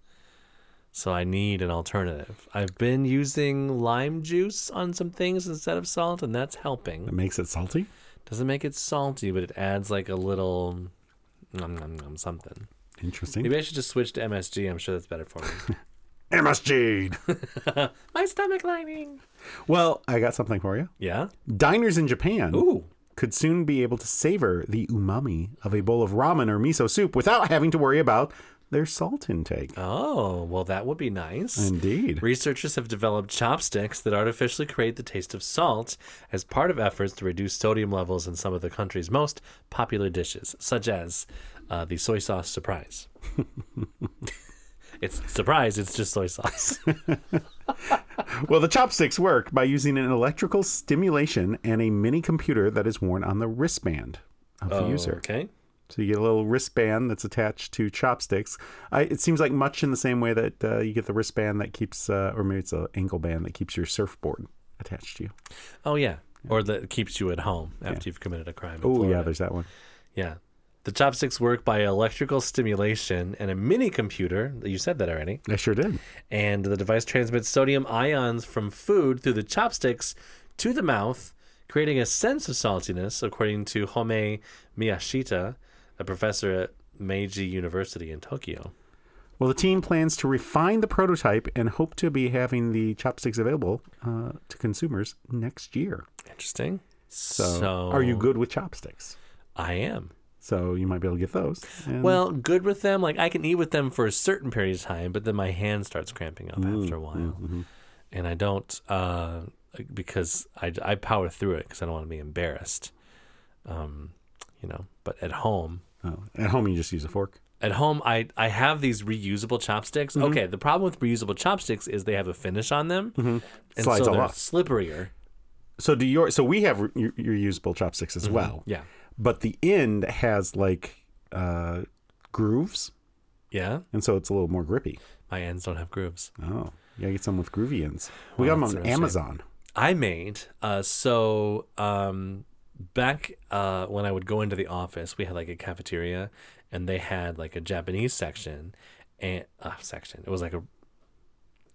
So I need an alternative. I've been using lime juice on some things instead of salt, and that's helping. It makes it salty. Doesn't make it salty, but it adds like a little nom, nom, nom, something. Interesting. Maybe I should just switch to MSG. I'm sure that's better for me. MSG. My stomach lining. well, I got something for you. Yeah. Diners in Japan Ooh. could soon be able to savor the umami of a bowl of ramen or miso soup without having to worry about their salt intake. Oh, well, that would be nice. Indeed. Researchers have developed chopsticks that artificially create the taste of salt as part of efforts to reduce sodium levels in some of the country's most popular dishes, such as uh, the soy sauce surprise. it's surprise, it's just soy sauce. Well, the chopsticks work by using an electrical stimulation and a mini computer that is worn on the wristband of the user. Okay. So you get a little wristband that's attached to chopsticks. I, it seems like much in the same way that uh, you get the wristband that keeps, uh, or maybe it's an ankle band that keeps your surfboard attached to you. Oh, yeah. Or that keeps you at home after you've committed a crime. Oh, yeah, there's that one. Yeah. The chopsticks work by electrical stimulation and a mini computer. You said that already. I sure did. and the device transmits sodium ions from food through the chopsticks to the mouth, creating a sense of saltiness, according to Homei Miyashita, a professor at Meiji University in Tokyo. Well, the team plans to refine the prototype and hope to be having the chopsticks available uh, to consumers next year. Interesting. So, are you good with chopsticks? I am. So you might be able to get those. And Well, good with them. Like I can eat with them for a certain period of time, but then my hand starts cramping up after a while, and I don't uh, because I, I power through it because I don't want to be embarrassed. Um, you know, but at home, oh, at home, you just use a fork. at home I, I have these reusable chopsticks Mm-hmm. okay the problem with reusable chopsticks is they have a finish on them and Mm-hmm. Slides so they're off. slipperier So do your so we have re- reusable chopsticks as well. yeah But the end has like uh, grooves, yeah and so it's a little more grippy. my ends don't have grooves Oh, you gotta get some with groovy ends. We got them on. Amazon. I made uh, so um, back uh, when I would go into the office, we had like a cafeteria, and they had like a Japanese section, and uh, section. It was like a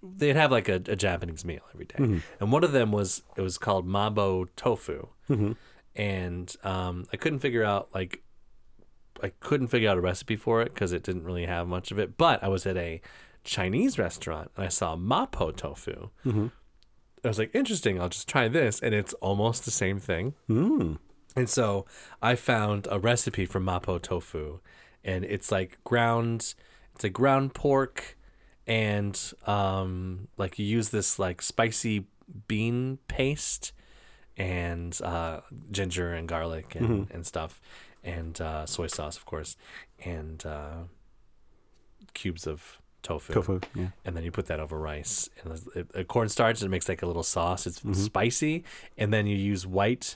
they'd have like a, a Japanese meal every day. and one of them was it was called mabo tofu, and um, I couldn't figure out like I couldn't figure out a recipe for it because it didn't really have much of it. But I was at a Chinese restaurant and I saw mapo tofu. Mm-hmm. I was like, interesting. I'll just try this, and it's almost the same thing. Mm. And so I found a recipe for mapo tofu, and it's like ground, it's a ground pork, and um, like you use this like spicy bean paste, and uh, ginger and garlic and, and stuff, and uh, soy sauce, of course, and uh, cubes of tofu. Tofu, yeah. And then you put that over rice and it, it, cornstarch. It makes like a little sauce. It's Mm-hmm. spicy, and then you use white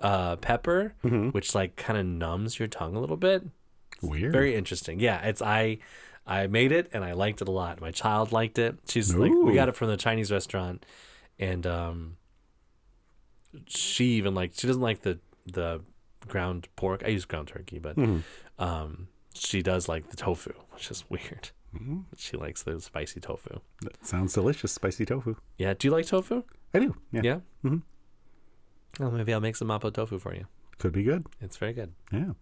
uh, pepper, Mm-hmm. which like kind of numbs your tongue a little bit. Weird. Very interesting. Yeah, it's I. I made it and I liked it a lot. My child liked it. She's like, we got it from the Chinese restaurant, and um, she even like she doesn't like the the ground pork. I use ground turkey, but Mm-hmm. um, she does like the tofu, which is weird. She likes the spicy tofu. That sounds delicious. Spicy tofu. Yeah. Do you like tofu? I do. Yeah. Yeah. Mm-hmm. Well, maybe I'll make some mapo tofu for you. Could be good. It's very good. Yeah.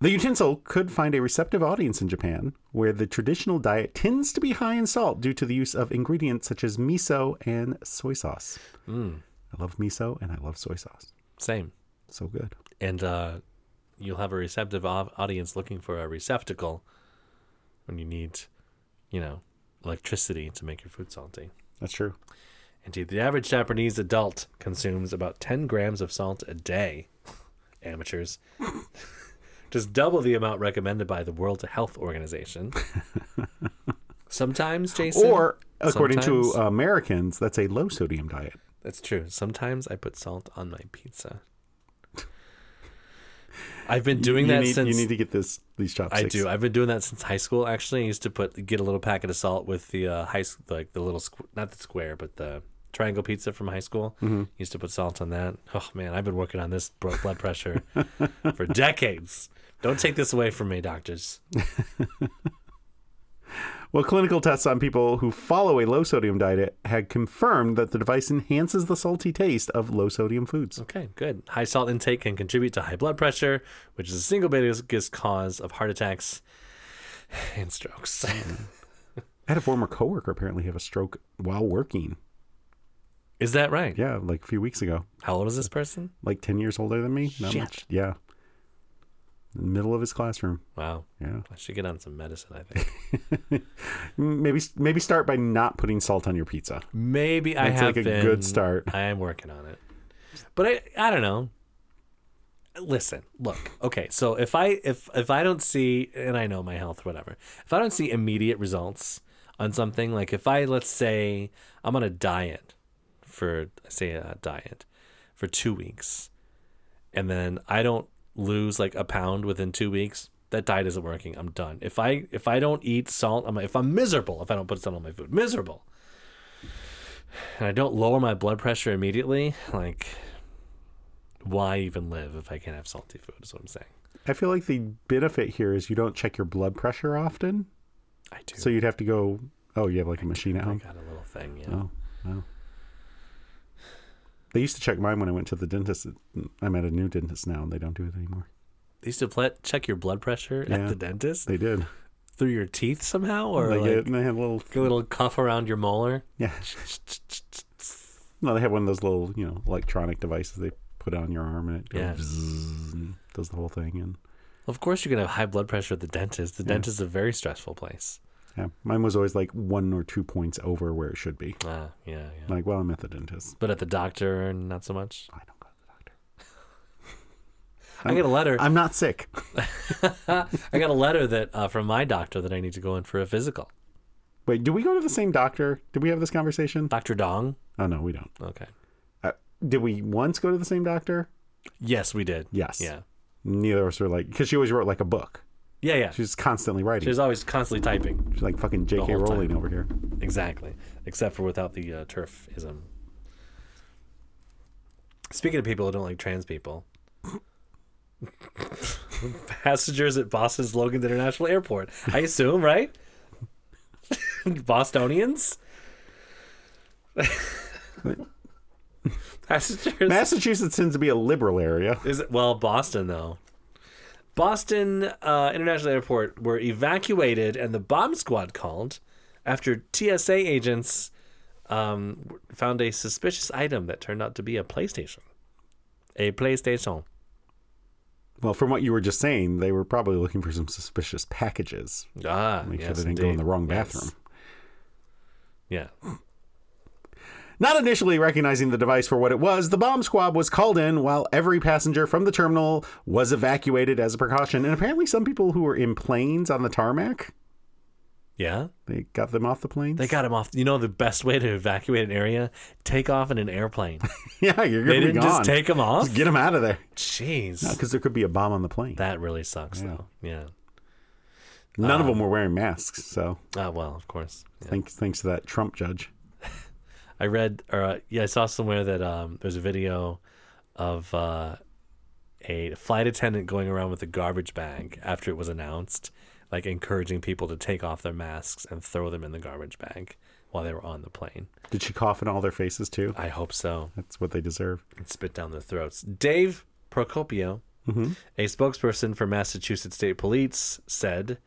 The utensil could find a receptive audience in Japan, where the traditional diet tends to be high in salt due to the use of ingredients such as miso and soy sauce. Mm. I love miso and I love soy sauce. Same. So good. And uh, you'll have a receptive audience looking for a receptacle when you need, you know, electricity to make your food salty. That's true. Indeed, the average Japanese adult consumes about 10 grams of salt a day. Amateurs. Just double the amount recommended by the World Health Organization. Sometimes, Jason. Or, according sometimes- to Americans, that's a low sodium diet. That's true. Sometimes I put salt on my pizza. I've been doing you that need, since You need to get this these chopsticks. I do. I've been doing that since high school. Actually, I used to put get a little packet of salt with the uh, high like the little squ- not the square, but the triangle pizza from high school. Mm-hmm. Used to put salt on that. Oh man, I've been working on this bro- blood pressure for decades. Don't take this away from me, doctors. Well, clinical tests on people who follow a low sodium diet had confirmed that the device enhances the salty taste of low sodium foods. Okay, good. High salt intake can contribute to high blood pressure, which is the single biggest cause of heart attacks and strokes. I had a former coworker apparently have a stroke while working. is that right? Yeah, like a few weeks ago. How old is this person? Like 10 years older than me. Not Shit. much. Yeah. In the middle of his classroom. Wow. Yeah. I should get on some medicine, I think. Maybe maybe start by not putting salt on your pizza. Maybe I That's have like a been. good start. I am working on it, but I I don't know. Listen, look. Okay, so if I if if I don't see, and I know my health, whatever. If I don't see immediate results on something, like if I let's say I'm on a diet for say a diet for two weeks, and then I don't lose like a pound within two weeks, that diet isn't working. I'm done. If I if I don't eat salt, I'm if I'm miserable if I don't put salt on my food, miserable and I don't lower my blood pressure immediately, like, why even live if I can't have salty food? Is what I'm saying. I feel like the benefit here is you don't check your blood pressure often. I do. So you'd have to go, oh, you have like a machine at home. I got a little thing, yeah. Oh, oh. They used to check mine when I went to the dentist. I'm at a new dentist now, and they don't do it anymore. They used to pl- check your blood pressure Yeah. at the dentist They did. through your teeth somehow, or they, like get, they have a little, a little cuff around your molar. yeah. No, they have one of those little, you know, electronic devices they put on your arm, and it goes Yeah. and does the whole thing. And Of course, you're gonna have high blood pressure at the dentist. The dentist is a very stressful place. Yeah, mine was always like one or two points over where it should be. Ah, yeah, yeah. Like, well, I'm at the dentist. But at the doctor, not so much. I don't go to the doctor. I got a letter. I'm not sick. I got a letter that uh, from my doctor that I need to go in for a physical. Wait, do we go to the same doctor? Did we have this conversation? Doctor Dong. Oh no, we don't. Okay. Uh, did we once go to the same doctor? Yes, we did. Yes. Yeah. Neither of us were like, because she always wrote like a book. Yeah, yeah. She's constantly writing. She's always constantly typing. She's like fucking J.K. whole time. Rowling over here. Exactly. Except for without the uh, TERFism. Speaking of people who don't like trans people, passengers at Boston's Logan International Airport. I assume, right? Bostonians? passengers? Massachusetts tends to be a liberal area. Is it well Boston though? Boston uh, International Airport were evacuated and the bomb squad called after TSA agents um, found a suspicious item that turned out to be a PlayStation. A PlayStation. Well, from what you were just saying, they were probably looking for some suspicious packages. Ah, Make yes, sure they didn't go in the wrong Yes. bathroom. Yeah. Not initially recognizing the device for what it was, the bomb squad was called in while every passenger from the terminal was evacuated as a precaution. And apparently, some people who were in planes on the tarmac, Yeah. they got them off the planes. They got him off. You know the best way to evacuate an area? Take off in an airplane. yeah, you're gonna be didn't gone. just take them off. Just get them out of there. Jeez. Because there could be a bomb on the plane. That really sucks, though. Yeah. None Um, of them were wearing masks, so Ah, well, of course. Yeah. thanks thanks to that Trump judge. I read, or uh, yeah, I saw somewhere that um, there's a video of uh, a flight attendant going around with a garbage bag after it was announced, like encouraging people to take off their masks and throw them in the garbage bag while they were on the plane. Did she cough in all their faces too? I hope so. That's what they deserve. and spit down their throats. Dave Procopio, a spokesperson for Massachusetts State Police, said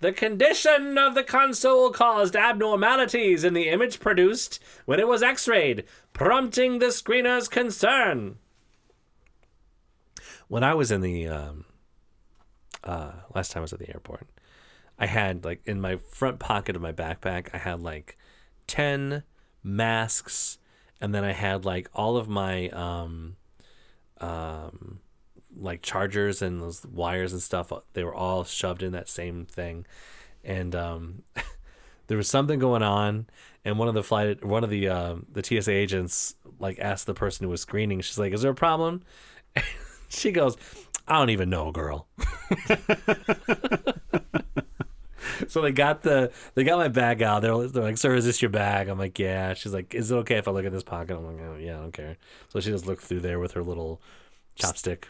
the condition of the console caused abnormalities in the image produced when it was x-rayed, prompting the screener's concern. When I was in the um, uh, last time I was at the airport, I had like in my front pocket of my backpack, I had like ten masks, and then I had like all of my um, um, like chargers and those wires and stuff. They were all shoved in that same thing, and um, there was something going on. And one of the flight, one of the um, the TSA agents, like asked the person who was screening. She's like, "Is there a problem?" she goes, "I don't even know, girl." So they got the they got my bag out. They're, they're like, "Sir, is this your bag?" I'm like, "Yeah." She's like, "Is it okay if I look at this pocket?" I'm like, oh, "Yeah, I don't care." So she just looked through there with her little chopstick.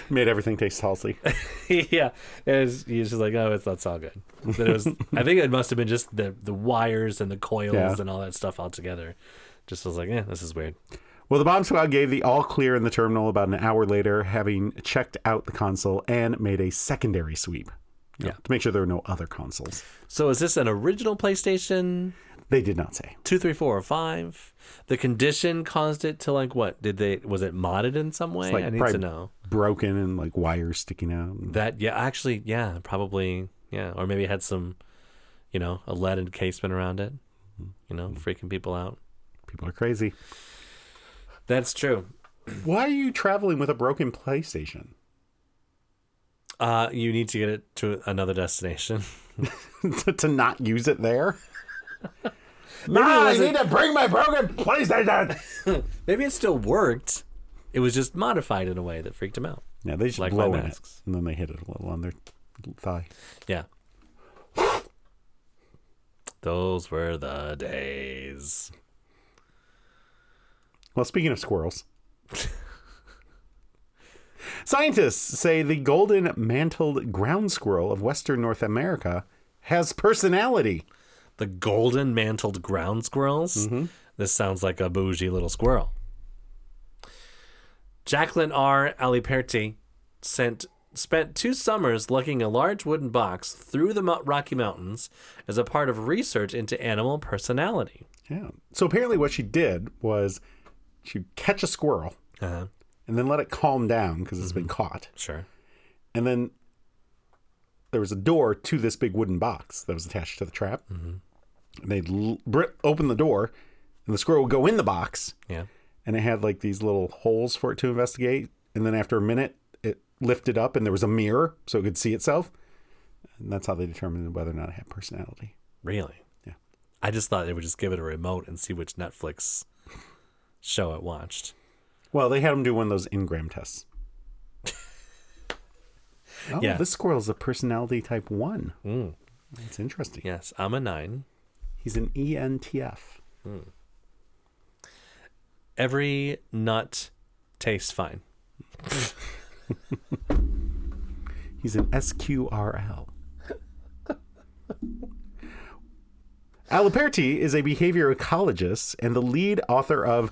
Made everything taste salty. yeah, it was, he's just like, "Oh, it's that's all good." But it was, I think it must have been just the the wires and the coils Yeah. and all that stuff all together. Just was like, "Yeah, this is weird." Well, the bomb squad gave the all clear in the terminal about an hour later, having checked out the console and made a secondary sweep. you know, Yeah. To make sure there were no other consoles. So is this an original PlayStation They did not say. two, three, four, or five? The condition caused it to like what? Did they was it modded in some way? like I need to know. Broken and like wires sticking out. That yeah, actually yeah, probably yeah, or maybe it had some, you know, a lead encasement around it, you know, freaking people out. People are crazy. That's true. Why are you traveling with a broken PlayStation? Uh, you need to get it to another destination. to, to not use it there? Maybe it I need to bring my broken PlayStation. Maybe it still worked. It was just modified in a way that freaked him out. yeah, they just Like blow in it, masks. and then they hit it a little on their thigh. Yeah. Those were the days. Well, speaking of squirrels, scientists say the golden mantled ground squirrel of western North America has personality. The golden mantled ground squirrels. Mm-hmm. This sounds like a bougie little squirrel. Jacqueline R. Aliperti sent spent two summers lugging a large wooden box through the Rocky Mountains as a part of research into animal personality. Yeah. So apparently, what she did was she'd catch a squirrel Uh-huh. and then let it calm down because it's been mm-hmm. caught. Sure. And then there was a door to this big wooden box that was attached to the trap. And they'd l- br- open the door, and the squirrel would go in the box, Yeah. and it had like these little holes for it to investigate. And then after a minute, it lifted up, and there was a mirror so it could see itself. And that's how they determined whether or not it had personality. Really? Yeah. I just thought they would just give it a remote and see which Netflix show it watched. Well, they had them do one of those Enneagram tests. oh, Yeah. this squirrel is a personality type one. Mm. That's interesting. Yes, I'm a nine. He's an ENTF. Hmm. Every nut tastes fine. He's an SQRL. Aliperti is a behavior ecologist and the lead author of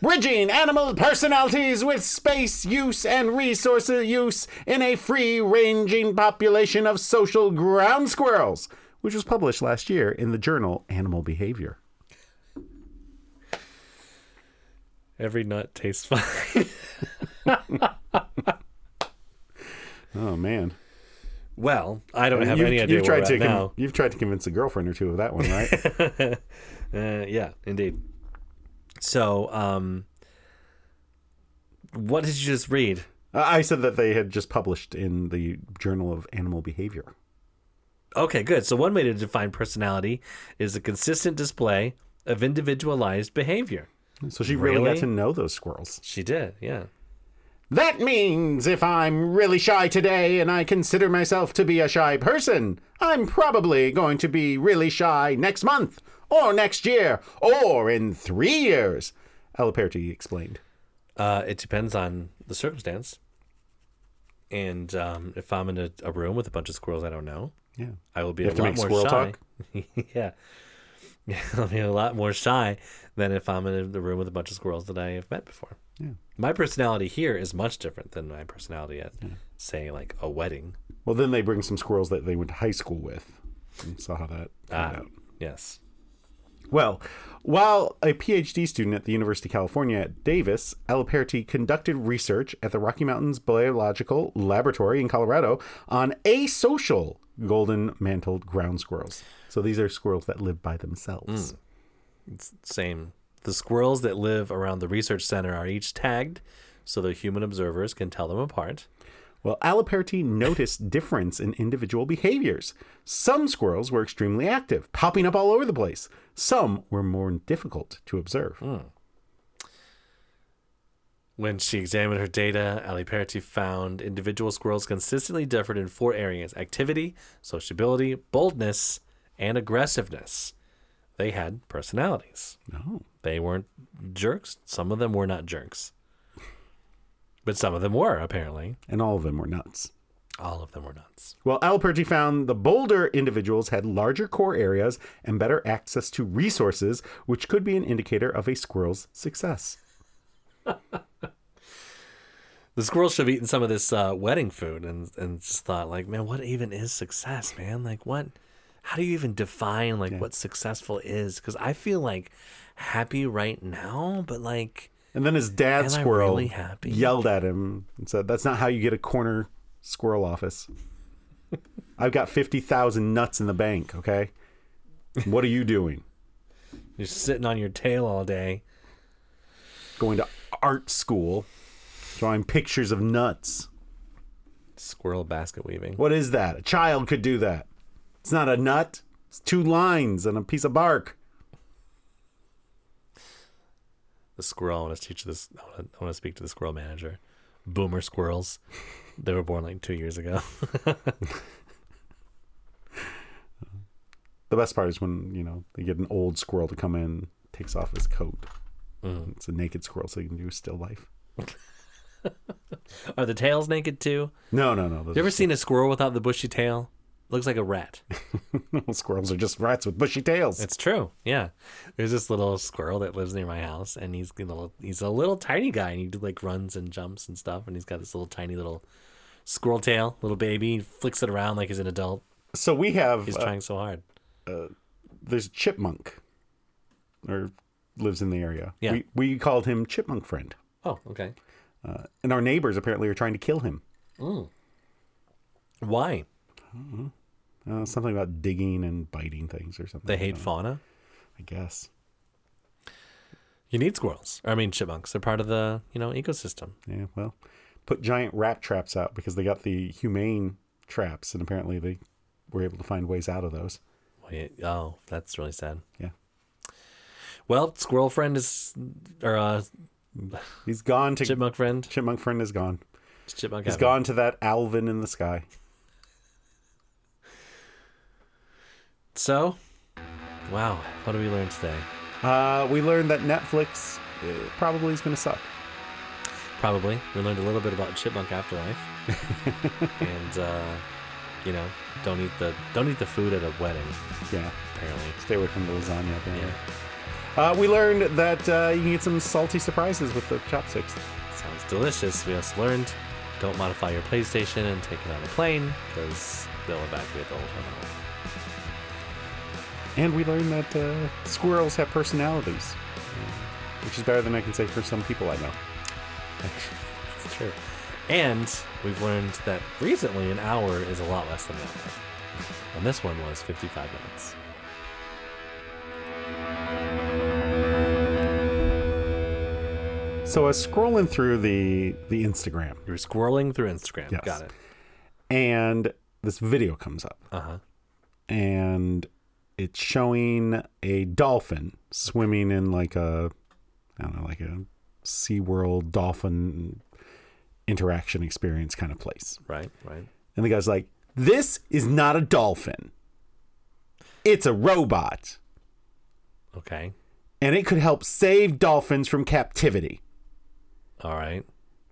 Bridging animal personalities with space use and resource use in a free ranging population of social ground squirrels, which was published last year in the journal Animal Behavior. Every nut tastes fine. Oh man, well, I don't have any idea you've tried to now. you've tried to convince a girlfriend or two of that one, right? Uh, yeah, indeed. So, um, what did you just read? I said that they had just published in the Journal of Animal Behavior. Okay, good. So, one way to define personality is a consistent display of individualized behavior. So she really, Really? got to know those squirrels. She did, yeah. That means if I'm really shy today and I consider myself to be a shy person, I'm probably going to be really shy next month, or next year, or in three years, Aliperti explained. Uh, it depends on the circumstance. And um, if I'm in a, a room with a bunch of squirrels I don't know, Yeah. I will be You a have to lot make more squirrel shy. talk? yeah. Yeah, I'll be a lot more shy than if I'm in the room with a bunch of squirrels that I have met before. Yeah. My personality here is much different than my personality at, say, like a wedding. Well, then they bring some squirrels that they went to high school with. And saw how that turned Ah, out. yes. Well, while a PhD student at the University of California at Davis, Aliperti conducted research at the Rocky Mountains Biological Laboratory in Colorado on asocial golden mantled ground squirrels. So these are squirrels that live by themselves. Mm. Same. The squirrels that live around the research center are each tagged so the human observers can tell them apart. Well, Aliperti noticed difference in individual behaviors. Some squirrels were extremely active, popping up all over the place. Some were more difficult to observe. Hmm. When she examined her data, Aliperti found individual squirrels consistently differed in four areas activity, sociability, boldness, and aggressiveness. They had personalities. Oh. They weren't jerks. Some of them were not jerks. But some of them were, apparently. And all of them were nuts. All of them were nuts. Well, Aliperti found the bolder individuals had larger core areas and better access to resources, which could be an indicator of a squirrel's success. The squirrels should have eaten some of this uh, wedding food and, and just thought, like, man, what even is success, man? Like, what? How do you even define, like, what successful is? Because I feel, like, happy right now, but, like, And then his dad squirrel really yelled at him and said, That's not how you get a corner squirrel office. I've got 50,000 nuts in the bank, okay? What are you doing? you're sitting on your tail all day. Going to art school, drawing pictures of nuts. Squirrel basket weaving. What is that? A child could do that. It's not a nut, it's two lines and a piece of bark. The squirrel, I want to teach this, I want to, I want to speak to the squirrel manager. Boomer squirrels. They were born like two years ago. The best part is when, you know, they get an old squirrel to come in, takes off his coat. Mm. It's a naked squirrel, so you can do still life. Are the tails naked too? No, no, no. You ever seen a squirrel without the bushy tail? Looks like a rat. squirrels are just rats with bushy tails. It's true. Yeah. There's this little squirrel that lives near my house and he's a little he's a little tiny guy and he like runs and jumps and stuff and he's got this little tiny little squirrel tail, little baby, he flicks it around like he's an adult. So we have He's uh, trying so hard. there's a chipmunk, or lives in the area. Yeah. We we called him Chipmunk Friend, Oh, okay. Uh, and our neighbors apparently are trying to kill him. Why? Uh, something about digging and biting things or something. They hate that, fauna. I guess. You need squirrels. I mean chipmunks. They're part of the, you know, ecosystem. Yeah. Well, put giant rat traps out because they got the humane traps, and apparently they were able to find ways out of those. Wait, oh, that's really sad. Yeah. Well, squirrel friend is or uh He's gone to chipmunk friend. Chipmunk Friend is gone. It's chipmunk He's heaven. gone to that Alvin in the sky. So, wow, what did we learn today? Uh, we learned that Netflix uh, probably is going to suck. Probably. We learned a little bit about chipmunk afterlife. and uh, you know, don't eat the don't eat the food at a wedding, Yeah. apparently. Stay away from the lasagna. Apparently. Yeah. Uh, we learned that uh, you can get some salty surprises with the chopsticks. Sounds delicious. We also learned don't modify your PlayStation and take it on a plane because they'll evacuate the whole terminal. And we learned that uh, squirrels have personalities, which is better than I can say for some people I know. It's true. And we've learned that recently an hour is a lot less than an hour. And this one was 55 minutes. So I was scrolling through the the Instagram, You were scrolling through Instagram. Yes. Got it. and this video comes up, Uh huh. and it's showing a dolphin swimming in like a I don't know, like a SeaWorld dolphin interaction experience kind of place. Right, right. And the guy's like, "This is not a dolphin. It's a robot, Okay. and it could help save dolphins from captivity." All right.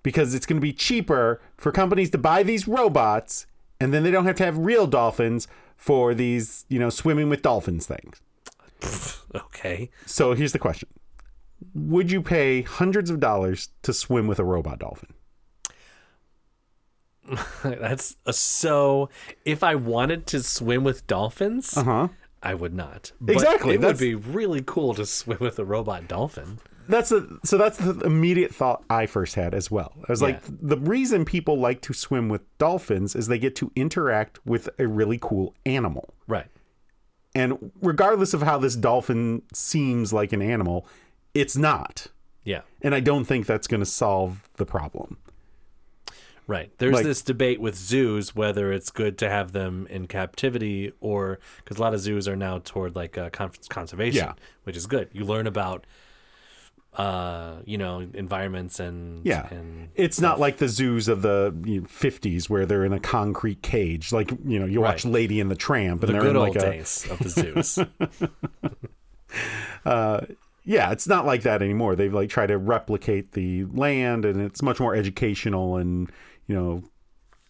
because it's going to be cheaper for companies to buy these robots and then they don't have to have real dolphins for these, you know, swimming with dolphins things. Okay. So here's the question. Would you pay hundreds of dollars to swim with a robot dolphin? That's a, so. If I wanted to swim with dolphins, Uh-huh. I would not. But Exactly, It would be really cool to swim with a robot dolphin. That's a, so that's the immediate thought I first had as well. I was like the reason people like to swim with dolphins is they get to interact with a really cool animal. Right. And regardless of how this dolphin seems like an animal, it's not. Yeah. And I don't think that's going to solve the problem. Right. There's Like- this debate with zoos whether it's good to have them in captivity or because a lot of zoos are now toward like uh, con- conservation, Yeah. which is good. You learn about, uh, you know, environments and Yeah. and It's not like the zoos of the you know, 50s where they're in a concrete cage. Like, you know, you watch Right. Lady and the Tramp and the they're good in old like a. days of the zoos. Yeah, it's not like that anymore. They've like tried to replicate the land and it's much more educational and, you know,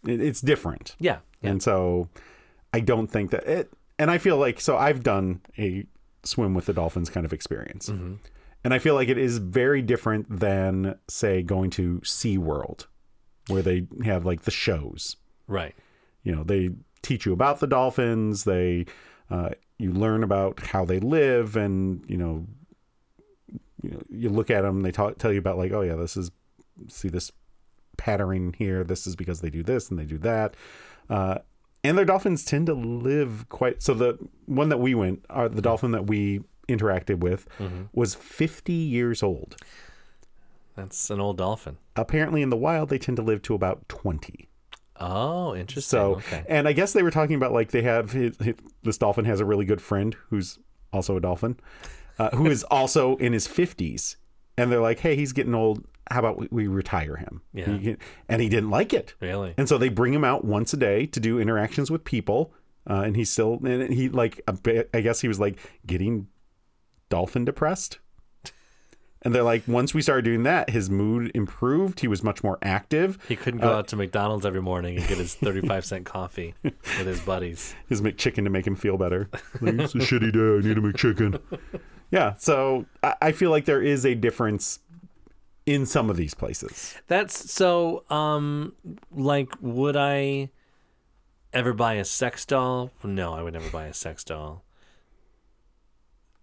it, it's different. yeah. Yeah. And so I don't think that it, and I feel like, so I've done a swim with the dolphins kind of experience. Mm-hmm. And I feel like it is very different than, say, going to SeaWorld, where they have like the shows. Right. You know, they teach you about the dolphins, they, uh, you learn about how they live, and, you know, you, know, you look at them, they talk, tell you about, like, oh, yeah, this is, see this patterning here. This is because they do this and they do that. Uh, and their dolphins tend to live quite. So the one that we went, uh, the dolphin that we interacted with, was 50 years old. That's an old dolphin. Apparently, in the wild, they tend to live to about 20. Oh, interesting. So, okay. and I guess they were talking about like they have his, his, this dolphin has a really good friend who's also a dolphin, uh, who is also in his 50s. And they're like, hey, he's getting old. How about we, we retire him? Yeah. He and he didn't like it. Really? And so they bring him out once a day to do interactions with people. Uh, and he's still, and he like, I guess he was like getting dolphin depressed. And they're like, once we started doing that, his mood improved. He was much more active. He couldn't go out to McDonald's every morning and get his 35 cent coffee with his buddies. his McChicken to make him feel better. Like, it's a shitty day. I need a McChicken. Yeah. So I, I feel like there is a difference in some of these places. That's so um like would I ever buy a sex doll? No, I would never buy a sex doll.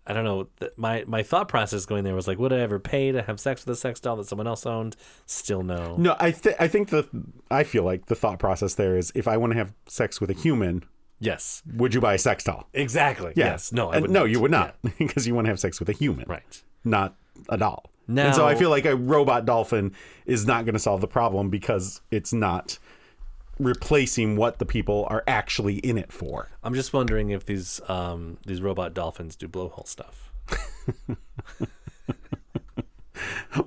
I don't know. Th- My my thought process going there was like, would I ever pay to have sex with a sex doll that someone else owned? Still no. No, I th- I think the I feel like the thought process there is if I want to have sex with a human, Yes. would you buy a sex doll? Exactly. Yeah. Yes. No. I And would no, you would not Yeah. because you want to have sex with a human, Right. not a doll. and so I feel like a robot dolphin is not going to solve the problem because it's not replacing what the people are actually in it for. I'm just wondering if these um these robot dolphins do blowhole stuff.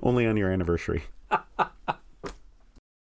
Only on your anniversary.